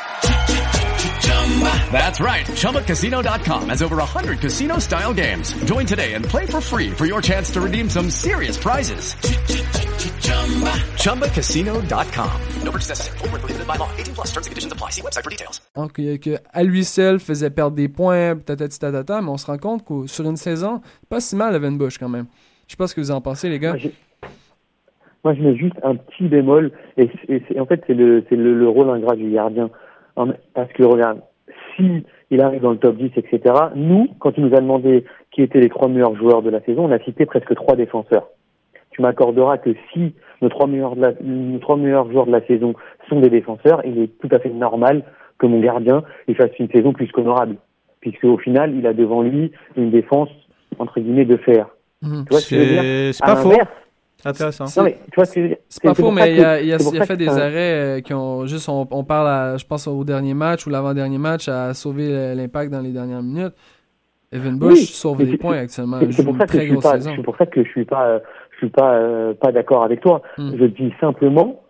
That's right. ChumbaCasino.com has over 100 casino-style games. Join today and play for free for your chance to redeem some serious prizes. ChumbaCasino.com. No purchase necessary. Full prohibited by law. 18 plus. Terms and conditions apply. See website for details. Donc, que à lui seul faisait perdre des points, tatati tatata, mais on se rend compte que sur une saison, pas si mal Evan Bush quand même. Je sais pas ce que vous en pensez, les gars. Moi, je mets juste un petit bémol, et, et en fait, c'est le, le, le rôle ingrat du gardien. Parce que regarde, si il arrive dans le top 10, etc., nous, quand il nous a demandé qui étaient les trois meilleurs joueurs de la saison, on a cité presque trois défenseurs. Tu m'accorderas que si nos trois meilleurs, de la, nos trois meilleurs joueurs de la saison sont des défenseurs, il est tout à fait normal que mon gardien il fasse une saison plus qu'honorable, puisque au final, il a devant lui une défense entre guillemets de fer. Mmh. Tu vois ce que je veux dire? C'est pas faux. Intéressant. C'est pas faux, mais il a, il a, il a fait des arrêts euh, qui ont juste, on, on parle, à, je pense, au dernier match ou l'avant-dernier match à sauver l'impact dans les dernières minutes. Evan Bush sauve des points actuellement. C'est pour, ça que je suis pas, c'est pour ça que je suis pas, je suis pas, euh, pas d'accord avec toi. Mm. Je dis simplement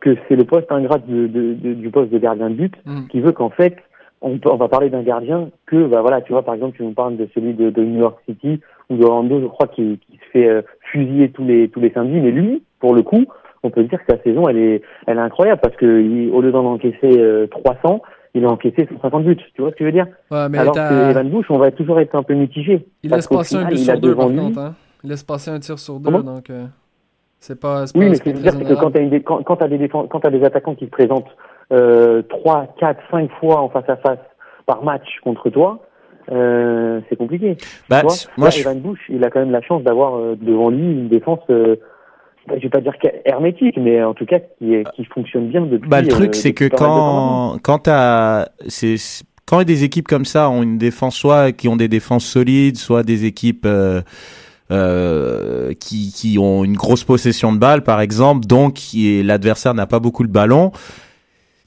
que c'est le poste ingrat de, de, de, du poste de gardien de but mm. qui veut qu'en fait, on, on, va parler d'un gardien que, bah voilà, tu vois, par exemple, tu nous parles de celui de, de New York City ou de Orlando, je crois, qui, qui se fait euh, fusiller tous les tous les samedis. Mais lui, pour le coup, on peut dire que sa saison, elle est elle est incroyable parce que il, au lieu d'en encaisser euh, 300, il a encaissé 150 buts. Tu vois ce que je veux dire? Ouais, mais Alors que Evan Bush, on va toujours être un peu mitigé. Il laisse passer un but sur deux, par contre. Hein. Il laisse passer un tir sur deux, Comment? donc euh, c'est pas, Oui, pas, mais c'est dire que quand tu as, quand, quand as as des attaquants qui se présentent euh, 3, 4, 5 fois en face à face par match contre toi, euh, c'est compliqué. Bah, moi, Là, je... Evan Bush, il a quand même la chance d'avoir euh, devant lui une défense, euh, je vais pas dire hermétique, mais en tout cas qui, qui fonctionne bien depuis. Bah, le truc, euh, c'est que quand, quand t'as, c'est, quand des équipes comme ça ont une défense, soit qui ont des défenses solides, soit des équipes euh, euh, qui, qui ont une grosse possession de balle, par exemple, donc l'adversaire n'a pas beaucoup le ballon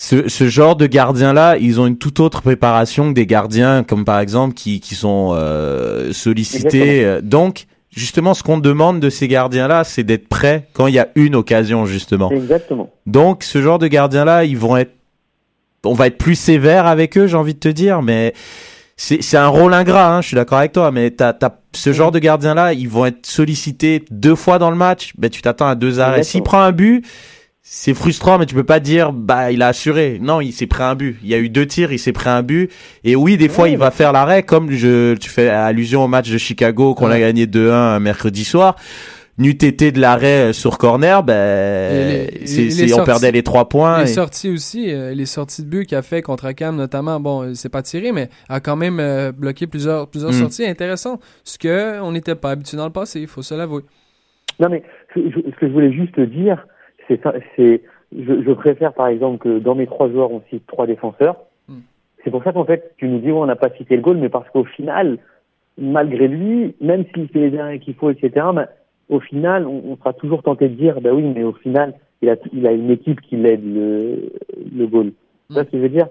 ce, ce, genre de gardiens-là, ils ont une toute autre préparation que des gardiens, comme par exemple qui, qui sont euh, sollicités. Exactement. Donc, justement, ce qu'on demande de ces gardiens-là, c'est d'être prêts quand il y a une occasion, justement. Exactement. Donc, ce genre de gardiens-là, ils vont être, on va être plus sévère avec eux, j'ai envie de te dire, mais c'est, c'est un rôle ingrat, hein, je suis d'accord avec toi, mais t'as, t'as, ce genre de gardiens-là, ils vont être sollicités deux fois dans le match, ben, tu t'attends à deux arrêts. S'il prend un but, c'est frustrant, mais tu peux pas dire, bah, il a assuré. Non, il s'est pris un but. Il y a eu deux tirs, il s'est pris un but. Et oui, des fois, il va faire l'arrêt, comme je, tu fais allusion au match de Chicago qu'on a gagné 2-1 un mercredi soir. N'eût été de l'arrêt sur corner, ben, c'est, on sorties- perdait les trois points. Les et- sorties aussi, euh, les sorties de but qu'il a fait contre Cam notamment, bon, euh, c'est pas tiré, mais a quand même euh, bloqué plusieurs, plusieurs Mm. sorties intéressantes. Ce que on n'était pas habitué dans le passé, il faut se l'avouer. Non, mais ce que je voulais juste dire, c'est c'est, je, je préfère par exemple que dans mes trois joueurs, on cite trois défenseurs. C'est pour ça qu'en fait, tu nous dis, ouais, on n'a pas cité le goal, mais parce qu'au final, malgré lui, même s'il fait les arrêts qu'il faut, etc., ben, au final, on, on sera toujours tenté de dire, bah oui, mais au final, il a, il a une équipe qui l'aide le, le goal. Tu vois ce que je veux dire?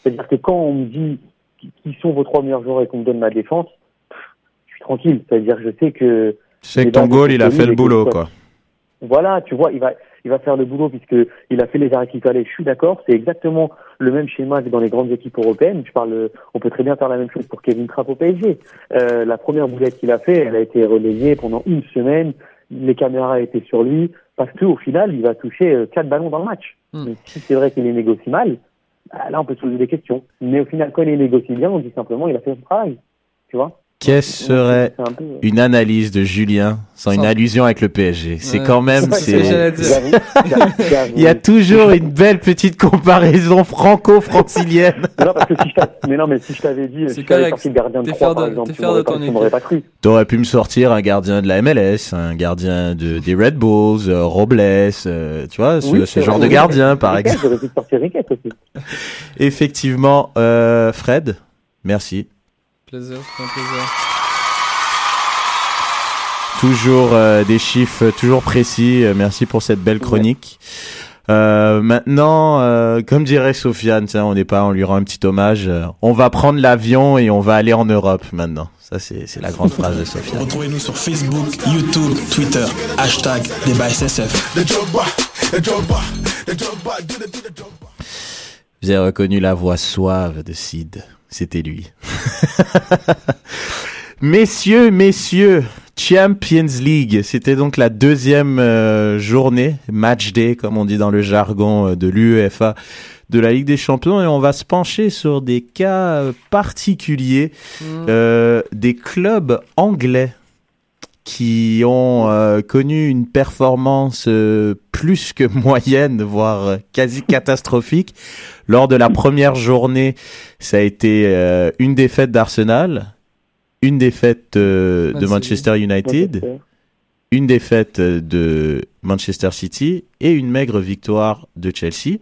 C'est-à-dire que quand on me dit qui sont vos trois meilleurs joueurs et qu'on me donne ma défense, pff, je suis tranquille. C'est-à-dire que je sais que Tu sais que ton goal, il a fait le boulot, quoi. Voilà, tu vois, il va, il va faire le boulot puisque il a fait les arrêts qu'il fallait. Je suis d'accord. C'est exactement le même schéma que dans les grandes équipes européennes. Je parle, on peut très bien faire la même chose pour Kevin Trapp au PSG. Euh, la première boulette qu'il a fait, elle a été relayée pendant une semaine. Les caméras étaient sur lui parce qu'au final, il va toucher euh, quatre ballons dans le match. Donc, si c'est vrai qu'il les négocie mal, bah, là, on peut se poser des questions. Mais au final, quand il les négocie bien, on dit simplement il a fait son travail. Tu vois? Quelle serait c'est un peu- une analyse de Julien sans une allusion avec le PSG C'est Ouais. quand même, C'est. Il y a toujours une belle petite comparaison franco-francilienne. Non, parce que si je mais non, mais si je t'avais dit, si t'avais sorti le gardien de T'es 3, fier par de- exemple, t'es tu m'aurais ton pas, cru. T'aurais pu me sortir un gardien de la MLS, un gardien de, des Red Bulls, euh, Robles, euh, tu vois, ce, Oui, ce c'est genre de gardien, par exemple. J'aurais pu te sortir Riquet aussi. Effectivement, euh, Fred, merci. Plaisir, c'est un plaisir. Toujours euh, des chiffres toujours précis. Euh, merci pour cette belle chronique. Euh, maintenant, euh, comme dirait Sofiane, tiens, on n'est pas, on lui rend un petit hommage. euh, on va prendre l'avion et on va aller en Europe maintenant. Ça, c'est c'est la grande phrase de Sofiane. Retrouvez-nous sur Facebook, YouTube, Twitter, hashtag débat SSF. Vous avez reconnu la voix suave de Sid. C'était lui. messieurs, messieurs, Champions League. C'était donc la deuxième euh, journée, match day, comme on dit dans le jargon euh, de l'UEFA, de la Ligue des Champions. Et on va se pencher sur des cas euh, particuliers, euh, des clubs anglais qui ont euh, connu une performance euh, plus que moyenne, voire euh, quasi catastrophique. Lors de la première journée, ça a été euh, une défaite d'Arsenal, une défaite euh, de Man Manchester United, une défaite euh, de Manchester City et une maigre victoire de Chelsea.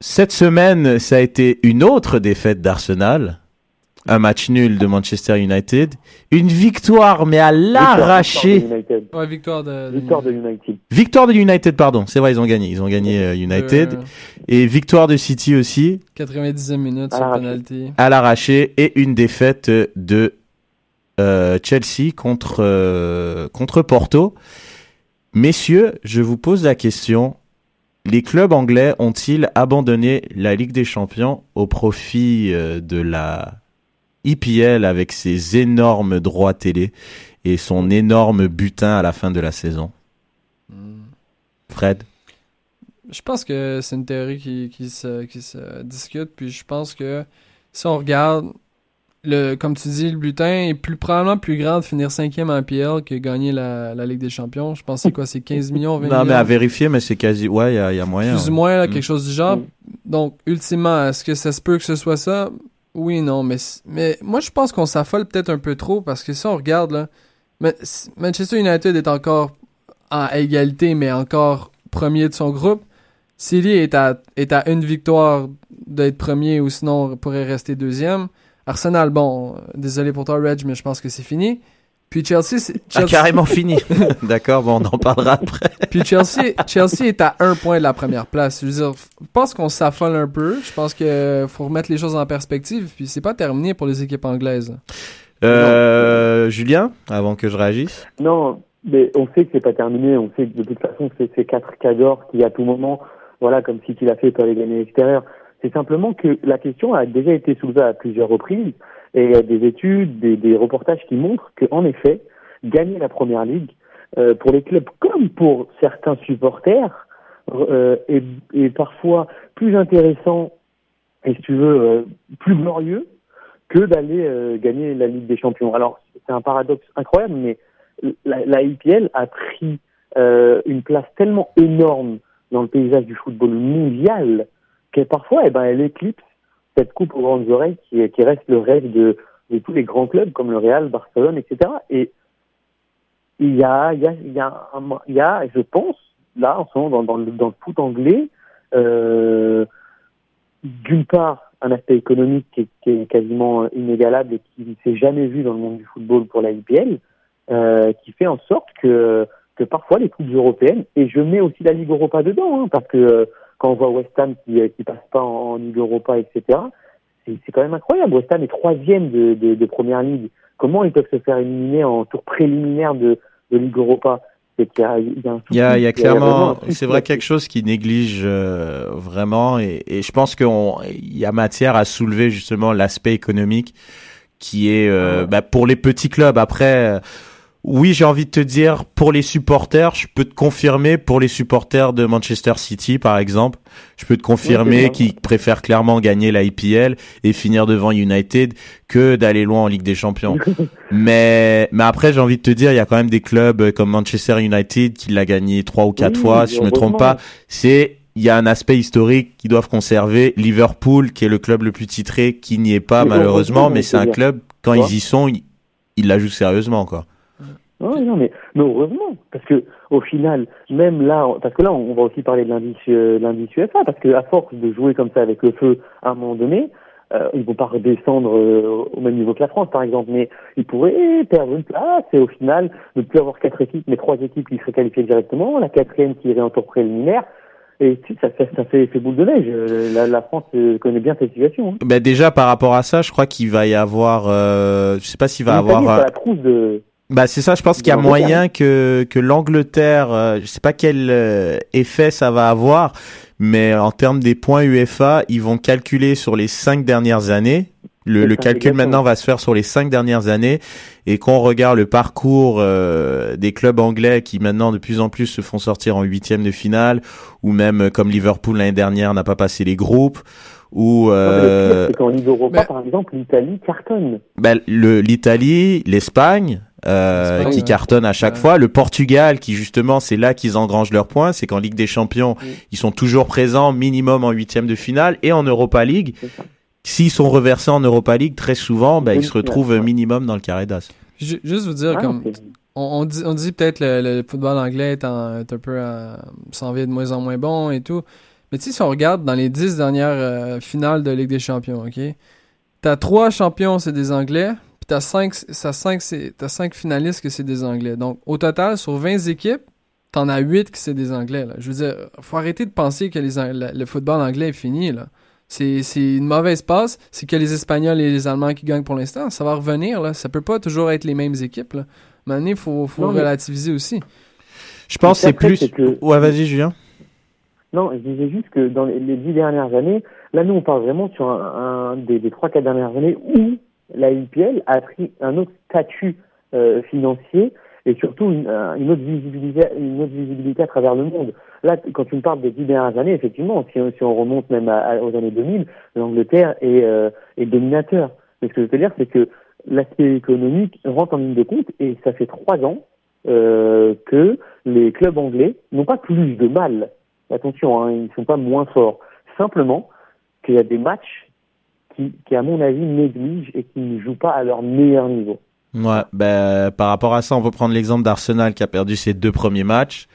Cette semaine, ça a été une autre défaite d'Arsenal, un match nul de Manchester United, une victoire mais à l'arraché. Victoire de United. Ouais, victoire de. Victoire de United. Victoire de United, pardon, c'est vrai, ils ont gagné, ils ont gagné euh, United Euh. et victoire de City aussi 90e minute À sur l'arraché. penalty. à l'arraché et une défaite de euh, Chelsea contre euh, contre Porto. Messieurs, je vous pose la question les clubs anglais ont-ils abandonné la Ligue des Champions au profit euh, de la EPL avec ses énormes droits télé et son énorme butin à la fin de la saison Fred? Je pense que c'est une théorie qui, qui, se, qui se discute, puis je pense que si on regarde, le, comme tu dis, le butin est plus, probablement plus grand de finir cinquième en PL que gagner la, la Ligue des Champions. Je pense que c'est quoi, c'est 15 millions, 20 Non, mais à vérifier, mais c'est quasi. Ouais, il y a, il y a moyen. plus ou ouais. moins là, Mm. quelque chose du genre. Donc, ultimement, est-ce que ça se peut que ce soit ça? Oui, non, mais, mais moi, je pense qu'on s'affole peut-être un peu trop parce que si on regarde, là, Manchester United est encore en égalité, mais encore premier de son groupe. City est à, est à une victoire d'être premier ou sinon pourrait rester deuxième. Arsenal, bon, euh, désolé pour toi, Reg, mais je pense que c'est fini. Puis Chelsea, c'est- Ah, Chelsea- carrément fini. D'accord, bon, on en parlera après. puis Chelsea, Chelsea est à un point de la première place. Je veux dire, je pense qu'on s'affole un peu. Je pense que faut remettre les choses en perspective. Puis c'est pas terminé pour les équipes anglaises. Euh, Julien, avant que je réagisse Non, mais on sait que c'est pas terminé. On sait que de toute façon, c'est ces quatre cadors qui, à tout moment, voilà, comme si tu l'as fait, peuvent aller gagner à l'extérieur. C'est simplement que la question a déjà été soulevée à plusieurs reprises et il y a des études, des, reportages qui montrent qu'en effet, gagner la première ligue, euh, pour les clubs comme pour certains supporters, euh, est, parfois plus intéressant et si tu veux, euh, plus glorieux que d'aller gagner la Ligue des Champions. Alors, c'est un paradoxe incroyable, mais la, la IPL a pris une place tellement énorme dans le paysage du football mondial que parfois, eh ben, elle éclipse cette coupe aux grandes oreilles qui, reste le rêve de, tous les grands clubs comme le Real, Barcelone, etc. Et il y a, il y a, il y a, je pense, là, en ce moment, dans, dans, le, foot anglais, euh, d'une part, un aspect économique qui est, quasiment inégalable et qui ne s'est jamais vu dans le monde du football pour la IPL, euh, qui fait en sorte que, que parfois les coupes européennes, et je mets aussi la Ligue Europa dedans, hein, parce que euh, quand on voit West Ham qui euh, qui passe pas en, en Ligue Europa, etc., c'est quand même incroyable. West Ham est troisième de, de, de Première Ligue. Comment ils peuvent se faire éliminer en tour préliminaire de, de Ligue Europa? Y a, il y a un Il y a, il y a souci, vraiment clairement, c'est vrai quelque chose qui néglige euh, vraiment, et, et je pense qu'il y a matière à soulever justement l'aspect économique qui est euh, bah, pour les petits clubs. Après, oui, j'ai envie de te dire pour les supporters, je peux te confirmer pour les supporters de Manchester City par exemple, je peux te confirmer Oui, qu'ils préfèrent clairement gagner la IPL et finir devant United que d'aller loin en Ligue des Champions. mais mais après, j'ai envie de te dire, il y a quand même des clubs comme Manchester United qui l'a gagné trois ou quatre Oui, fois, si je me trompe pas. C'est il y a un aspect historique qu'ils doivent conserver. Liverpool, qui est le club le plus titré, qui n'y est pas malheureusement, heureusement, mais c'est un club quand ils y sont, ils, ils la jouent sérieusement quoi. Non, non, mais, mais heureusement, parce que au final, même là, parce que là, on va aussi parler de l'indice, euh, l'indice UEFA, parce que à force de jouer comme ça avec le feu, à un moment donné, euh, ils vont pas redescendre euh, au même niveau que la France, par exemple, mais ils pourraient perdre une place et au final ne plus avoir quatre équipes, mais trois équipes qui seraient qualifiées directement, la quatrième qui irait en tour préliminaire. Et ça, fait ça fait boule de neige. Euh, La, la France euh, connaît bien cette situation. Hein. Ben déjà par rapport à ça, je crois qu'il va y avoir, euh, je sais pas s'il va L'Italie, avoir. un- la trousse de. Bah c'est ça, je pense qu'il y a moyen que que l'Angleterre, euh, je sais pas quel euh, effet ça va avoir, mais en termes des points UEFA, ils vont calculer sur les cinq dernières années. Le, le calcul maintenant va se faire sur les cinq dernières années et qu'on regarde le parcours euh, des clubs anglais qui maintenant de plus en plus se font sortir en huitième de finale ou même euh, comme Liverpool l'année dernière n'a pas passé les groupes ou pire, euh, c'est qu'en Ligue Europa, par exemple, l'Italie cartonne. ben, le l'Italie, l'Espagne, euh, qui ouais. cartonnent à chaque Ouais. fois, le Portugal, qui justement c'est là qu'ils engrangent leurs points, c'est qu'en Ligue des Champions, ils sont toujours présents minimum en huitième de finale et en Europa League. S'ils sont reversés en Europa League, très souvent, ben, ils se retrouvent minimum dans le carré d'as. Ju- Juste vous dire, Ah, comme on dit, on dit peut-être le, le football anglais est, en- est un peu euh, s'en vient de moins en moins bon et tout. Mais tu sais, si on regarde dans les dix dernières euh, finales de Ligue des Champions, ok, t'as trois champions, c'est des Anglais, puis t'as cinq, t'as cinq, c'est- t'as cinq finalistes que c'est des Anglais. Donc au total, sur 20 équipes, t'en as 8 que c'est des Anglais. Là. Je veux dire, faut arrêter de penser que les, Ang- la- le football anglais est fini. Là. C'est, c'est une mauvaise passe. C'est que les Espagnols et les Allemands qui gagnent pour l'instant. Ça va revenir. Là. Ça peut pas toujours être les mêmes équipes. Là. Maintenant, il faut, faut Non, mais- relativiser aussi. Je pense que c'est plus. que- Ouais, vas-y, Julien. Non, je disais juste que dans les, les dix dernières années, là, nous, on parle vraiment sur un, un des, des trois, quatre dernières années où la IPL a pris un autre statut euh, financier et surtout une, un- une autre visibilité, une autre visibilité à travers le monde. Là, quand tu me parles des dix dernières années, effectivement, si, si on remonte même à- aux années 2000, l'Angleterre est, euh, est dominateur. Mais ce que je veux dire, c'est que l'aspect économique rentre en ligne de compte et ça fait trois ans euh, que les clubs anglais n'ont pas plus de mal. Attention, hein, ils ne sont pas moins forts. Simplement qu'il y a des matchs qui, qui, à mon avis, négligent et qui ne jouent pas à leur meilleur niveau. Ouais, ben, par rapport à ça, on peut prendre l'exemple d'Arsenal qui a perdu ses deux premiers matchs.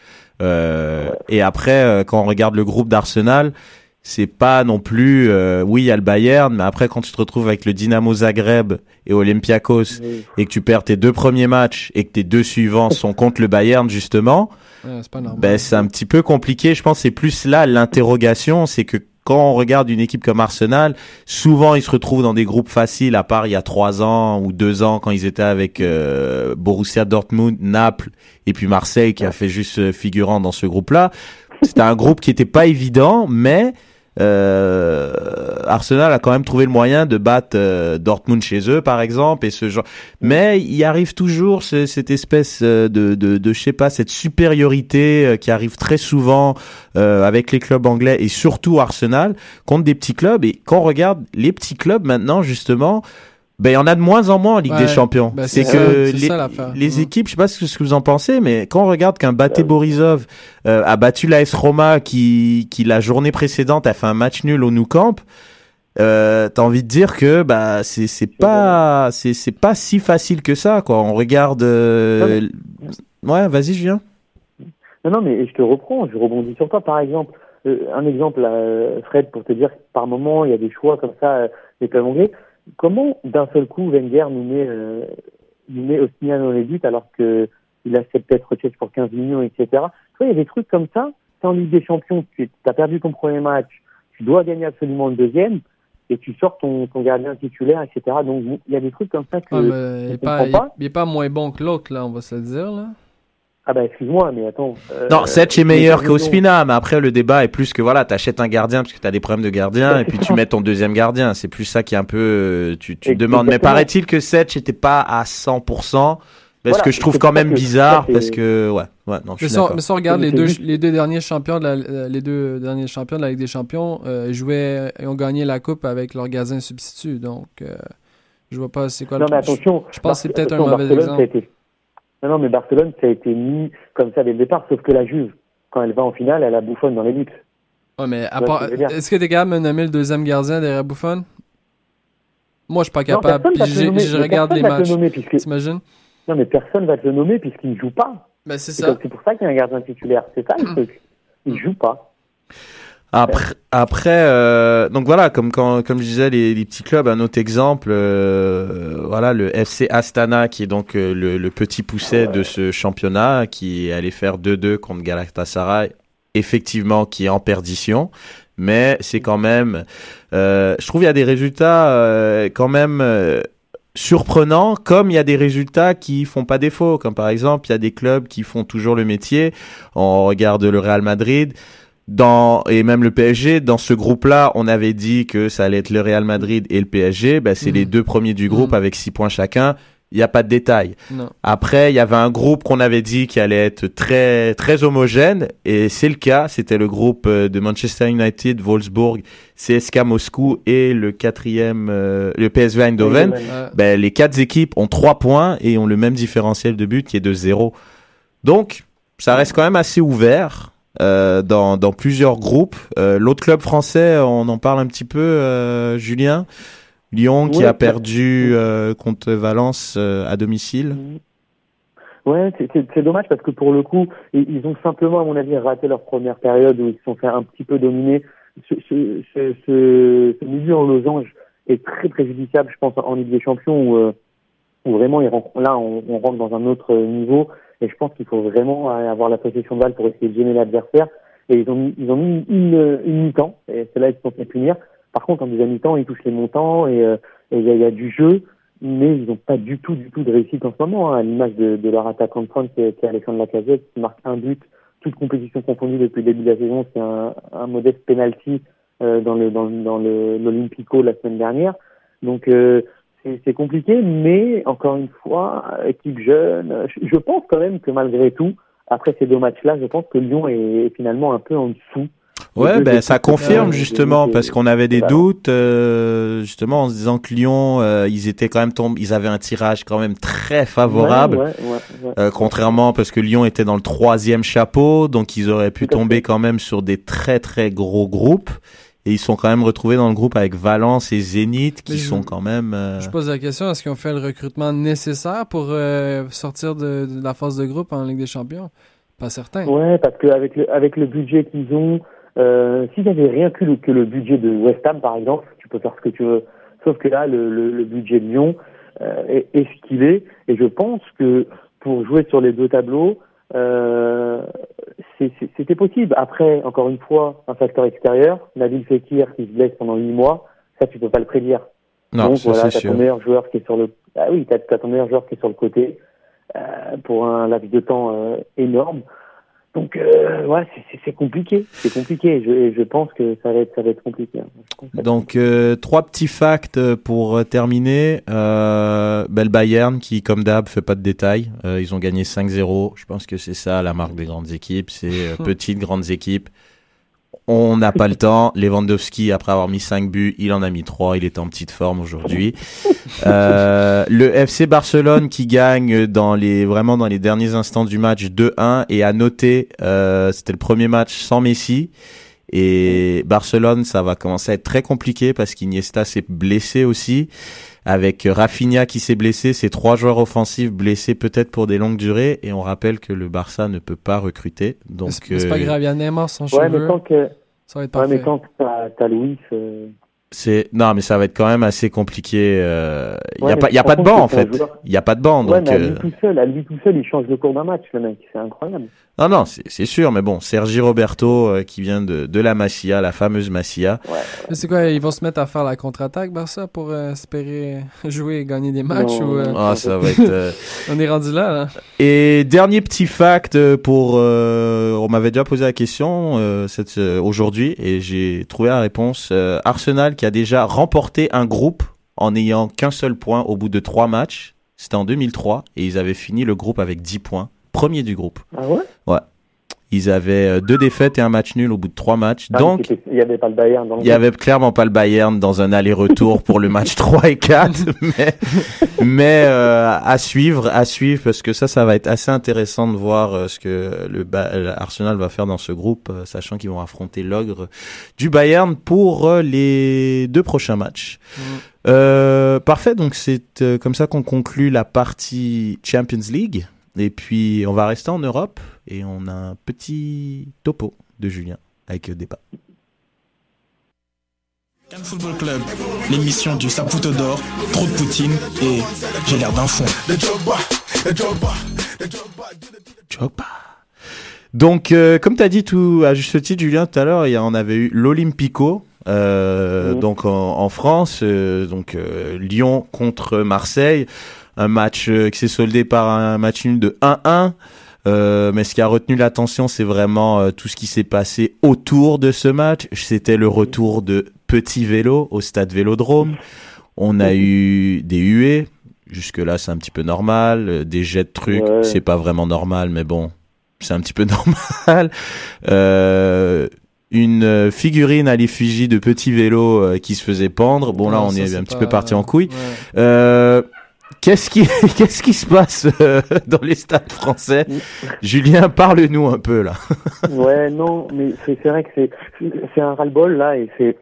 Euh, Et après, euh, quand on regarde le groupe d'Arsenal, c'est pas non plus, euh, oui, il y a le Bayern, mais après, quand tu te retrouves avec le Dynamo Zagreb et Olympiakos Oui. et que tu perds tes deux premiers matchs et que tes deux suivants sont contre le Bayern, justement, Ouais, c'est ben, c'est un petit peu compliqué. Je pense que c'est plus là l'interrogation, c'est que quand on regarde une équipe comme Arsenal, souvent ils se retrouvent dans des groupes faciles, à part il y a trois ans ou deux ans quand ils étaient avec euh, Borussia Dortmund, Naples et puis Marseille qui a fait juste euh, figurant dans ce groupe-là. C'était un groupe qui était pas évident, mais Arsenal a quand même trouvé le moyen de battre euh, Dortmund chez eux, par exemple, et ce genre. Mais il arrive toujours ce- cette espèce euh, de, de, de, je sais pas, cette supériorité euh, qui arrive très souvent euh, avec les clubs anglais et surtout Arsenal contre des petits clubs. Et quand on regarde les petits clubs maintenant, justement. Ben, il y en a de moins en moins en Ligue Ouais, des Champions. ben, c'est que les, ça l'affaire. les Mhm. équipes, je sais pas ce que, vous en pensez, mais quand on regarde qu'un Bate Borisov euh, a battu l'AS Roma qui, qui la journée précédente a fait un match nul au Nou Camp, euh, t'as envie de dire que bah c'est c'est pas c'est c'est pas si facile que ça quoi. On regarde. euh, Ouais, vas-y Julien. Non, non, mais je te reprends, je rebondis sur toi. Par exemple, euh, un exemple, euh, Fred, pour te dire que par moment, il y a des choix comme ça, euh, des clubs anglais. Comment, d'un seul coup, Wenger nous met, euh, nous met Osimhen dans les buts alors que il accepte peut-être pour 15 millions, etc. Tu vois, il y a des trucs comme ça. T'es en Ligue des Champions, tu as perdu ton premier match, tu dois gagner absolument le deuxième, et tu sors ton, ton gardien titulaire, etc. Donc, il y a des trucs comme ça que Ouais, mais il, est comprends pas, il, pas. pas moins bon que l'autre, là, on va se le dire. Là. Ah bah, excuse-moi, mais attends. euh, Non, Setch est meilleur qu'Ospina, mais après le débat est plus que voilà, t'achètes un gardien parce que t'as des problèmes de gardien et puis tu mets ton deuxième gardien. C'est plus ça qui est un peu euh, tu tu demandes. Mais paraît-il que Setch était pas à 100%, parce Voilà, que je trouve quand même que bizarre parce que ouais ouais non je Mais suis si, on, d'accord. mais on regarde les deux, juste- les deux derniers champions de la, euh, les deux derniers champions de la Ligue des Champions euh, jouaient et ont gagné la coupe avec leur gardien substitut. Donc, euh, je vois pas c'est quoi Non, le mais attention. Je, je pense que c'est peut-être un mauvais Barcelone, exemple. Non, non, mais Barcelone, ça a été mis comme ça dès le départ, sauf que la Juve, quand elle va en finale, elle a bouffonne dans les buts. Ouais, mais à part, est-ce que t'es capable de me nommer le deuxième gardien derrière Buffon? Moi, je suis pas Non, capable. va Puis je regarde les matchs. le puisque- T'imagines? Non, mais personne va te le nommer puisqu'il ne joue pas. Ben, c'est ça. c'est pour ça qu'il y a un gardien titulaire. C'est ça le truc. Il joue pas. Après, après euh, donc voilà, comme quand, comme je disais, les, les petits clubs, un autre exemple, euh, voilà, le FC Astana, qui est donc euh, le, le petit pousset de ce championnat, qui est allé faire 2-2 contre Galatasaray, effectivement, qui est en perdition, mais c'est quand même, euh, je trouve il y a des résultats euh, quand même surprenants, comme il y a des résultats qui font pas défaut, comme par exemple, il y a des clubs qui font toujours le métier. On regarde le Real Madrid dans et même le PSG dans ce groupe-là, on avait dit que ça allait être le Real Madrid et le PSG, ben c'est Mhm. les deux premiers du groupe Mhm. avec six points chacun. Il n'y a pas de détails. Non. Après, il y avait un groupe qu'on avait dit qui allait être très très homogène et c'est le cas. C'était le groupe euh, de Manchester United, Wolfsburg, CSKA Moscou et le quatrième, euh, le PSV Eindhoven. Ben, les quatre équipes ont trois points et ont le même différentiel de but qui est de zéro. Donc, ça reste quand même assez ouvert dans, dans plusieurs groupes. Euh, L'autre club français, on en parle un petit peu, euh, Julien. Lyon qui a perdu euh, contre Valence euh, à domicile. Ouais, c'est- dommage parce que pour le coup, ils, ont simplement, à mon avis, raté leur première période où ils se sont fait un petit peu dominer. Ce, ce, ce, ce, milieu en losange est très préjudiciable, je pense, en Ligue des Champions où, euh, où vraiment, ils là, on, on rentre dans un autre niveau et je pense qu'il faut vraiment avoir la possession de balle pour essayer de gêner l'adversaire. Et ils ont mis, ils ont mis une, une mi-temps et c'est là ils se sont fait punir. Par contre, en deuxième mi-temps, ils touchent les montants et euh, il y, a, y a du jeu mais ils n'ont pas du tout, du tout de réussite en ce moment, hein, à l'image de, de leur attaquant de pointe qui est, Alexandre Lacazette, qui marque un but, toute compétition confondue depuis le début de la saison, c'est un, un modeste penalty euh, dans le dans, dans l'Olympico la semaine dernière. Donc euh, c'est compliqué, mais encore une fois, équipe jeune, je, pense quand même que malgré tout, après ces deux matchs-là, je pense que Lyon est, finalement un peu en dessous. Ouais, ben ça confirme justement parce qu'on avait des doutes euh, justement en se disant que Lyon, euh, ils étaient quand même tombés, ils avaient un tirage quand même très favorable. Ouais, ouais, ouais, ouais. Euh, contrairement parce que Lyon était dans le troisième chapeau, donc ils auraient pu tomber quand même sur des très très gros groupes. Et ils sont quand même retrouvés dans le groupe avec Valence et Zénith qui Mais je- sont quand même. euh, Je pose la question, est-ce qu'ils ont fait le recrutement nécessaire pour euh, sortir de, de la phase de groupe en Ligue des Champions? Pas certain. Ouais, parce qu'avec le, avec le budget qu'ils ont, euh, s'ils avaient rien que le, que le budget de West Ham, par exemple, tu peux faire ce que tu veux. Sauf que là, le, le, le budget de Lyon euh, est, est ce qu'il est. Et je pense que pour jouer sur les deux tableaux, euh, c'était possible. Après, encore une fois, un facteur extérieur, Nabil Fekir qui se blesse pendant huit mois, ça tu peux pas le prédire. Non, Donc ça, voilà, c'est t'as ton meilleur joueur qui est sur le, ah oui, t'as t'as ton meilleur joueur qui est sur le côté euh, pour un laps de temps euh, énorme. Donc euh, ouais, c'est- c'est- c'est compliqué, c'est compliqué. Je, je pense que ça va être, ça va être compliqué. hein. Donc euh, trois petits facts pour euh, terminer. Euh, ben, le Bayern qui, comme d'hab, fait pas de détails. Euh, ils ont gagné 5-0. Je pense que c'est ça la marque des grandes équipes. C'est euh, petites grandes équipes. On n'a pas le temps. Lewandowski, après avoir mis 5 buts, il en a mis 3. Il est en petite forme aujourd'hui. Euh, le FC Barcelone qui gagne dans les vraiment dans les derniers instants du match 2-1 et à noter, euh, c'était le premier match sans Messi. Et Barcelone, ça va commencer à être très compliqué parce qu'Iniesta s'est blessé aussi. Avec Rafinha qui s'est blessé, c'est trois joueurs offensifs blessés peut-être pour des longues durées. Et on rappelle que le Barça ne peut pas recruter. Donc C'est pas euh, grave, il y a Neymar sans Ouais, mais tant que, Ça va être ouais, mais que t'as Louis, euh, c'est non, mais ça va être quand même assez compliqué. euh, Il Ouais, y a pas, il y a pas de banc en fait. Il y a pas de banc, ouais, donc. mais à euh, lui tout seul, à lui tout seul, il change le cours d'un match, le mec. C'est incroyable. Non, non, c'est c'est sûr, mais bon, Sergi Roberto euh, qui vient de, de la Masia, la fameuse Masia. Mais c'est quoi, ils vont se mettre à faire la contre-attaque, Barça, pour euh, espérer jouer et gagner des matchs Non, ou, euh, Ah, ça va être. euh, On est rendu là, là. Et dernier petit fact euh, pour, euh, on m'avait déjà posé la question euh, cette euh, aujourd'hui et j'ai trouvé la réponse. Euh, Arsenal qui a déjà remporté un groupe en n'ayant qu'un seul point au bout de trois matchs. C'était en 2003 et ils avaient fini le groupe avec 10 points, premier du groupe. Ah ouais? Ouais. Ils avaient euh, deux défaites et un match nul au bout de trois matchs. Ah, Donc il y avait pas le Bayern dans le il y avait clairement pas le Bayern dans un aller-retour pour le match 3 et 4, mais, mais euh, à suivre, à suivre, parce que ça, ça va être assez intéressant de voir euh, ce que le Ba- Arsenal va faire dans ce groupe, euh, sachant qu'ils vont affronter l'ogre du Bayern pour les deux prochains matchs. Euh, parfait, donc c'est comme ça qu'on conclut la partie Champions League. Et puis on va rester en Europe et on a un petit topo de Julien avec euh, débat. Cannes Football Club, l'émission du Saputo d'or, trop de Poutine et j'ai l'air d'un fond. Donc, euh, comme tu as dit tout à juste titre, Julien, tout à l'heure, il y a- on avait eu l'Olympico, euh, donc en, en France, euh, donc euh, Lyon contre Marseille, un match euh, qui s'est soldé par un match nul de 1-1. Euh, mais ce qui a retenu l'attention, c'est vraiment euh, tout ce qui s'est passé autour de ce match. C'était le retour de Petit Vélo au stade Vélodrome. On a eu des huées. Jusque-là, c'est un petit peu normal. Euh, Des jets de trucs, Ouais. c'est pas vraiment normal, mais bon, c'est un petit peu normal. Euh, une euh, figurine à l'effigie de Petit Vélo qui se faisait pendre. Bon, là, Non, on ça, est un petit peu parti en couille. ouais. Qu'est-ce qui, qu'est-ce qui se passe euh, dans les stades français? Julien, parle-nous un peu là. ouais, non, mais c'est vrai que c'est c'est un ras-le-bol là et c'est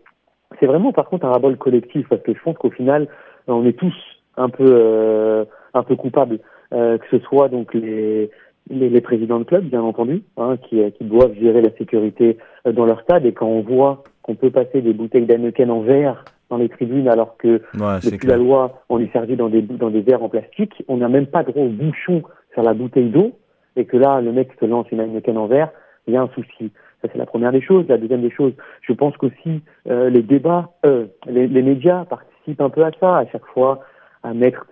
c'est vraiment par contre un ras-le-bol collectif parce que je pense qu'au final on est tous un peu euh, un peu coupables euh, que ce soit donc les les, présidents de club bien entendu hein, qui qui doivent gérer la sécurité euh, dans leur stade et quand on voit qu'on peut passer des bouteilles d'Heineken en verre dans les tribunes alors que Ouais, depuis la loi on les servi dans des dans des verres en plastique on n'a même pas droit au bouchon sur la bouteille d'eau et que là, le mec se lance une Heineken en verre, il y a un souci. Ça, c'est la première des choses. La deuxième des choses, je pense qu'aussi, euh, les débats, euh, les, les médias participent un peu à ça, à chaque fois, à mettre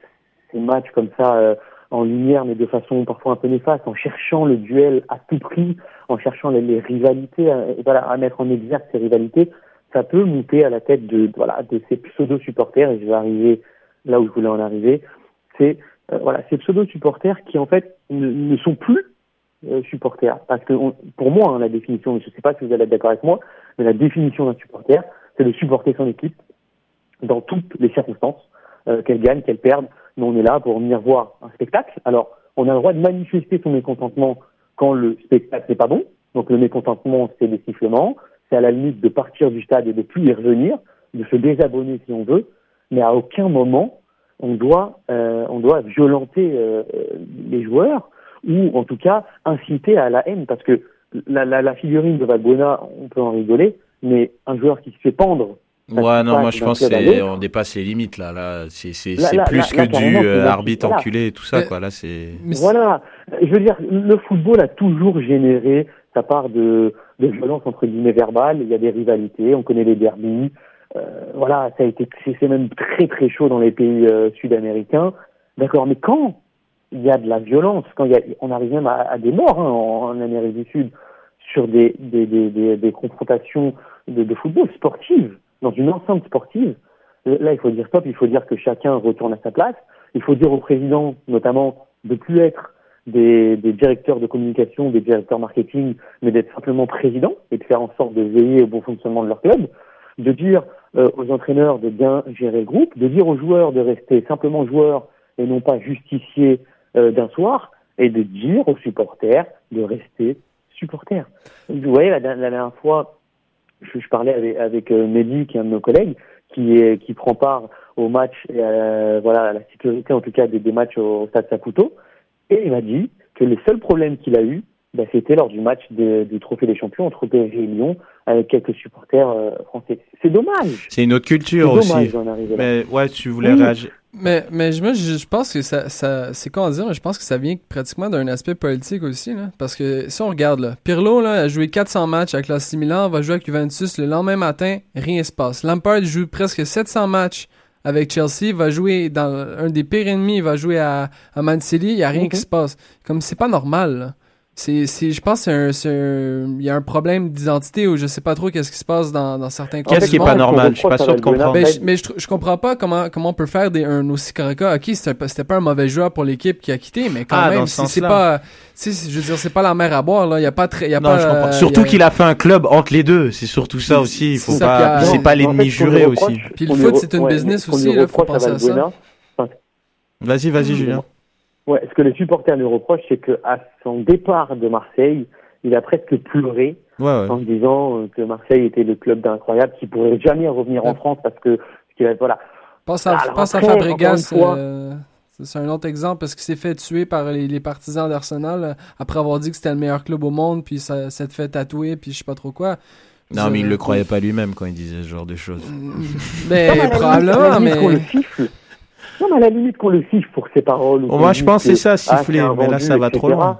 ces matchs comme ça euh, en lumière, mais de façon parfois un peu néfaste, en cherchant le duel à tout prix, en cherchant les, les rivalités, euh, voilà, à mettre en exergue ces rivalités, ça peut monter à la tête de, voilà, de ces pseudo-supporters, et je vais arriver là où je voulais en arriver, c'est euh, voilà, ces pseudo-supporters qui en fait ne, sont plus euh, supporters. Parce que pour moi, hein, la définition, je ne sais pas si vous allez être d'accord avec moi, mais la définition d'un supporter, c'est de supporter son équipe dans toutes les circonstances, euh, qu'elle gagne, qu'elle perde. Mais on est là pour venir voir un spectacle. Alors, on a le droit de manifester son mécontentement quand le spectacle n'est pas bon. Donc le mécontentement, c'est des sifflements. C'est à la limite de partir du stade et de plus y revenir, de se désabonner si on veut. Mais à aucun moment, on doit, euh, on doit violenter euh, les joueurs ou en tout cas inciter à la haine. Parce que la, la, la figurine de Valbuena, on peut en rigoler, mais un joueur qui se fait pendre Ouais, non, moi je pense que club à c'est- l'autre. on dépasse les limites là. Là, c'est plus que là, du euh, arbitre voilà. enculé et tout ça Mais- quoi. Là, c'est. Voilà. Je veux dire, le football a toujours généré sa part de, de violence entre guillemets verbale. Il y a des rivalités, on connaît les derbies. Euh, voilà, ça a été, c'est même très très chaud dans les pays euh, sud-américains. D'accord, mais quand il y a de la violence, quand il y a, on arrive même à, des morts hein, en, Amérique du Sud sur des, confrontations de, de, football sportives, dans une enceinte sportive, là il faut dire stop, il faut dire que chacun retourne à sa place. Il faut dire au président, notamment, de plus être des, des, directeurs de communication, des directeurs marketing, mais d'être simplement président et de faire en sorte de veiller au bon fonctionnement de leur club, de dire euh, aux entraîneurs de bien gérer le groupe, de dire aux joueurs de rester simplement joueurs et non pas justiciers euh, d'un soir, et de dire aux supporters de rester supporters. Vous voyez, la, dernière fois, je, je parlais avec, avec euh, Mehdi, qui est un de nos collègues, qui, est, qui prend part au match, euh, voilà, à la sécurité en tout cas des, des matchs au, au Stade Saputo, et il m'a dit que les seuls problèmes qu'il a eu, bah, c'était lors du match de, du Trophée des Champions entre PSG et Lyon avec quelques supporters euh, français. C'est dommage. C'est une autre culture aussi. Mais ouais, tu voulais oui. réagir. Mais, mais je, je pense que ça, ça c'est quoi dire, mais je pense que ça vient pratiquement d'un aspect politique aussi. Là, parce que si on regarde, là, Pirlo là, a joué 400 matchs avec l'AC Milan, va jouer avec Juventus le lendemain matin, rien ne se passe. Lampard joue presque 700 matchs avec Chelsea, va jouer dans un des pires ennemis, il va jouer à, à Man City, il n'y a rien qui se passe. Comme c'est pas normal. Là. C'est, c'est, je pense qu'il y a un problème d'identité ou je sais pas trop qu'est-ce qui se passe dans, dans certains cas. Qu'est-ce qui est pas normal? Je suis pas sûr de comprendre. Mais, je, mais je, je, comprends pas comment, comment on peut faire des, un aussi correct. Ok, c'était, pas un mauvais joueur pour l'équipe qui a quitté, mais quand ah, même, si c'est pas, si, je veux dire, c'est pas la mer à boire, là. Il y a pas très, il y a non, pas, je comprends. surtout qu'il a fait un club entre les deux. C'est surtout ça aussi. Il faut pas, c'est pas l'ennemi juré aussi. Puis le foot, c'est une business aussi, là. Faut penser à ça. Vas-y, vas-y, Julien. Ouais, ce que les supporters lui reprochent, c'est qu'à son départ de Marseille, il a presque pleuré ouais, ouais. en disant que Marseille était le club d'incroyable qui pourrait jamais revenir ouais. en France parce que voilà. Pense à, pense après, à Fabregas. Euh, c'est un autre exemple parce qu'il s'est fait tuer par les, les partisans d'Arsenal euh, après avoir dit que c'était le meilleur club au monde, puis ça s'est fait tatouer, puis je sais pas trop quoi. Non, mais il le croyait pas lui-même quand il disait ce genre de choses. mais probablement, mais. Non, mais à la limite qu'on le siffle pour ses paroles. Moi, je pense que c'est ça, siffler, ah, mais là, ça va etc. trop loin.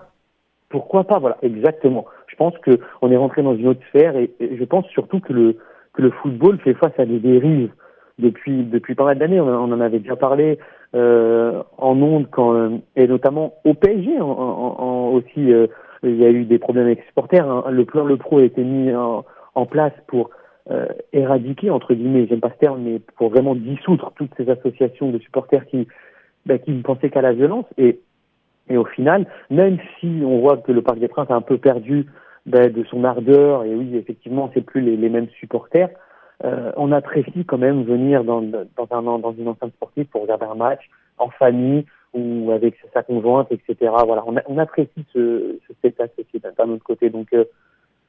Pourquoi pas, voilà, exactement. Je pense que on est rentré dans une autre sphère et, et, je pense surtout que le, que le football fait face à des dérives depuis, depuis pas mal d'années. On, on, en avait déjà parlé euh, en ondes quand, et notamment au PSG en, en, en aussi, euh, il y a eu des problèmes avec les supporters. Hein. Le plan Le Pro a été mis en, en place pour euh, éradiquer entre guillemets, j'aime pas ce terme, mais pour vraiment dissoudre toutes ces associations de supporters qui bah, qui ne pensaient qu'à la violence et et au final, même si on voit que le Parc des Princes a un peu perdu bah, de son ardeur et oui effectivement c'est plus les, mêmes supporters, euh, on apprécie quand même venir dans dans dans une enceinte sportive pour regarder un match en famille ou avec sa conjointe etc. Voilà, on, a, on apprécie ce, ce spectacle d'un autre côté donc euh,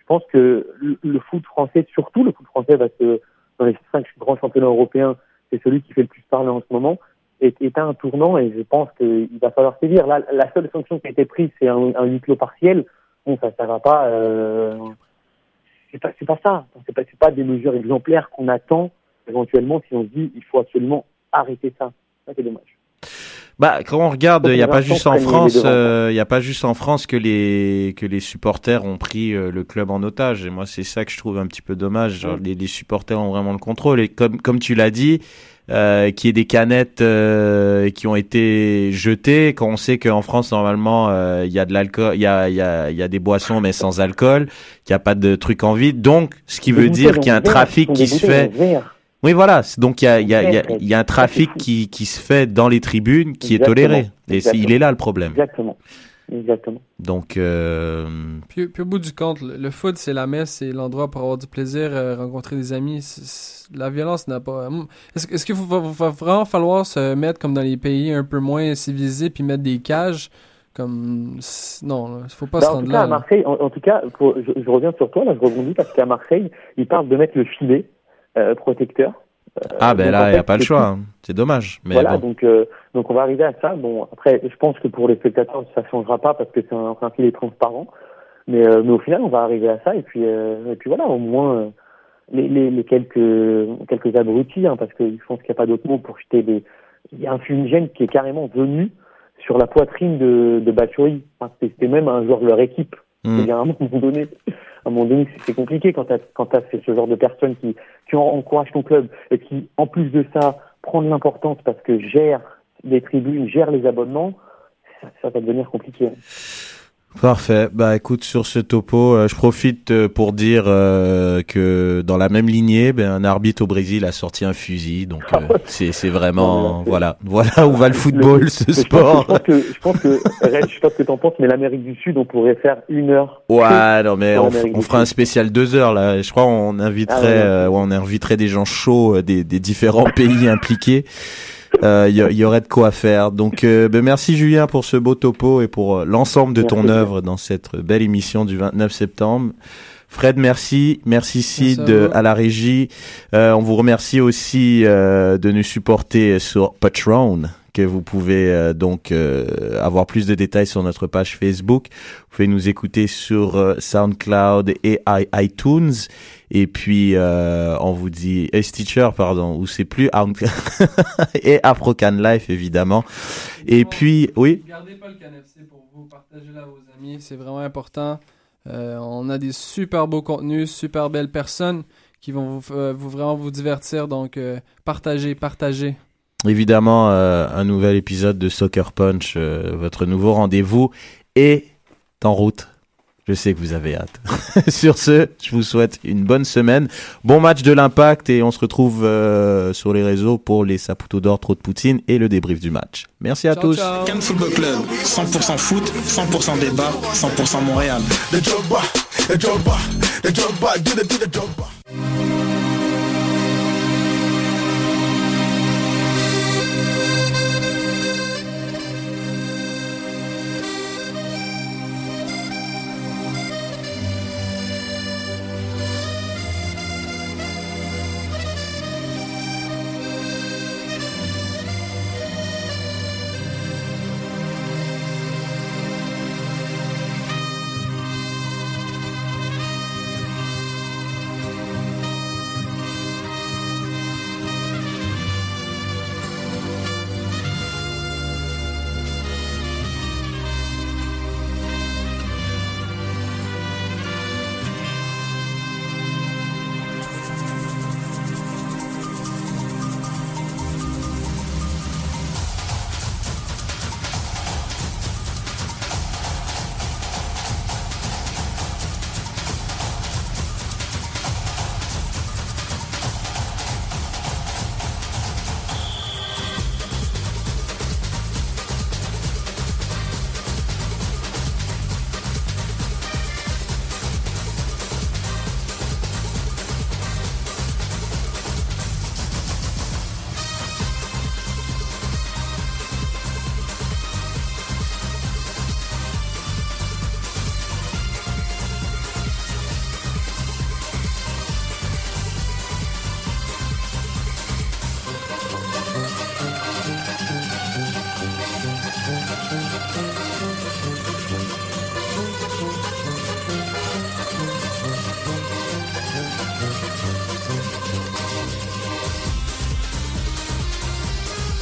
pense que le foot français, surtout le foot français, parce que dans les cinq grands championnats européens, c'est celui qui fait le plus parler en ce moment, est, est à un tournant et je pense qu'il va falloir sévir. Là, la seule sanction qui a été prise, c'est un, un huis clos partiel. Bon, ça, ça va pas. Euh, c'est pas, c'est pas ça. C'est pas, c'est pas des mesures exemplaires qu'on attend éventuellement si on se dit il faut absolument arrêter ça. Ça c'est dommage. Bah, quand on regarde, il n'y a pas juste en France, il euh, y a pas juste en France que les que les supporters ont pris euh, le club en otage. Et moi, c'est ça que je trouve un petit peu dommage. Genre, les, les, supporters ont vraiment le contrôle. Et comme comme tu l'as dit, euh, qu'il y ait des canettes euh, qui ont été jetées, quand on sait qu'en France normalement il y a de l'alcool, il y a il y a il y a des boissons mais sans alcool, qu'il n'y a pas de trucs en vide. Donc, ce qui veut dire qu'il y a un trafic qui se fait. Oui, voilà. Donc il y a, y, a, y, a, y a un trafic qui, qui se fait dans les tribunes qui Exactement. est toléré. Et Exactement. il est là le problème. Exactement. Exactement. Donc. Euh... Puis, puis, au bout du compte, le, le foot, c'est la messe, c'est l'endroit pour avoir du plaisir, euh, rencontrer des amis. C est, c est, la violence n'a pas. Est-ce est qu'il va, va, vraiment falloir se mettre comme dans les pays un peu moins civilisés puis mettre des cages? Comme non, il faut pas bah, se rendre en tout là. À Marseille, en, en tout cas, pour, je, je, reviens sur toi là, je rebondis parce qu'à Marseille, ils parlent de mettre le filet euh, protecteur ah ben là, il n'y a pas le choix. Hein. C'est dommage. Mais voilà, bon. donc euh, donc on va arriver à ça. Bon, après, je pense que pour les spectateurs, ça changera pas parce que c'est un, un filet transparent. Mais euh, mais au final, on va arriver à ça et puis euh, et puis voilà, au moins euh, les, les, les quelques quelques abrutis, hein, parce que je pense qu'il n'y a pas d'autre mot pour jeter des. Il y a un fumigène qui est carrément venu sur la poitrine de, de. Enfin, c'était même un joueur de leur équipe. Mm. Il y a un moment donné, à un moment donné, c'est compliqué quand t'as fait ce genre de personnes qui qui encouragent ton club et qui, en plus de ça, prend de l'importance parce que gère les tribunes, gère les abonnements. Ça va devenir compliqué. Parfait. Bah écoute, sur ce topo, euh, je profite euh, pour dire euh, que dans la même lignée, ben, un arbitre au Brésil a sorti un fusil. Donc euh, c'est c'est vraiment voilà voilà où va le football, ce Mais je sport. pense que, je pense que, Red, je sais pas ce que t'en penses, mais l'Amérique du Sud, on pourrait faire une heure. Ouais, non mais on, fera un spécial deux heures là. Je crois on inviterait, Ah ouais, ouais. euh, ouais, on inviterait des gens chauds euh, des, des différents pays impliqués. Euh, Il y, a- il y aurait de quoi faire. Donc, euh, ben, merci Julien pour ce beau topo et pour euh, l'ensemble de ton Merci. œuvre dans cette belle émission du 29 septembre. Fred, merci. Merci Sid Merci à euh, vous. à la régie. Euh, on vous remercie aussi euh, de nous supporter sur Patreon que vous pouvez euh, donc euh, avoir plus de détails sur notre page Facebook. Vous pouvez nous écouter sur euh, SoundCloud et i- iTunes. Et puis on vous dit et Stitcher pardon ou c'est plus et Afrocan Life évidemment. Et puis oui. Gardez pas le CanFC pour vous, partagez-la à vos amis, c'est vraiment important. On a des super beaux contenus, super belles personnes qui vont vous, vous vraiment vous divertir, donc partagez, partagez. Évidemment, euh, un nouvel épisode de Soccer Punch, euh, votre nouveau rendez-vous est en route. Je sais que vous avez hâte. sur ce, je vous souhaite une bonne semaine, bon match de l'Impact et on se retrouve euh, sur les réseaux pour les Saputo d'or, trop de Poutine et le débrief du match. Merci à Ciao, tous. ciao. Cannes Football Club, 100% foot, 100% débat, 100% Montréal.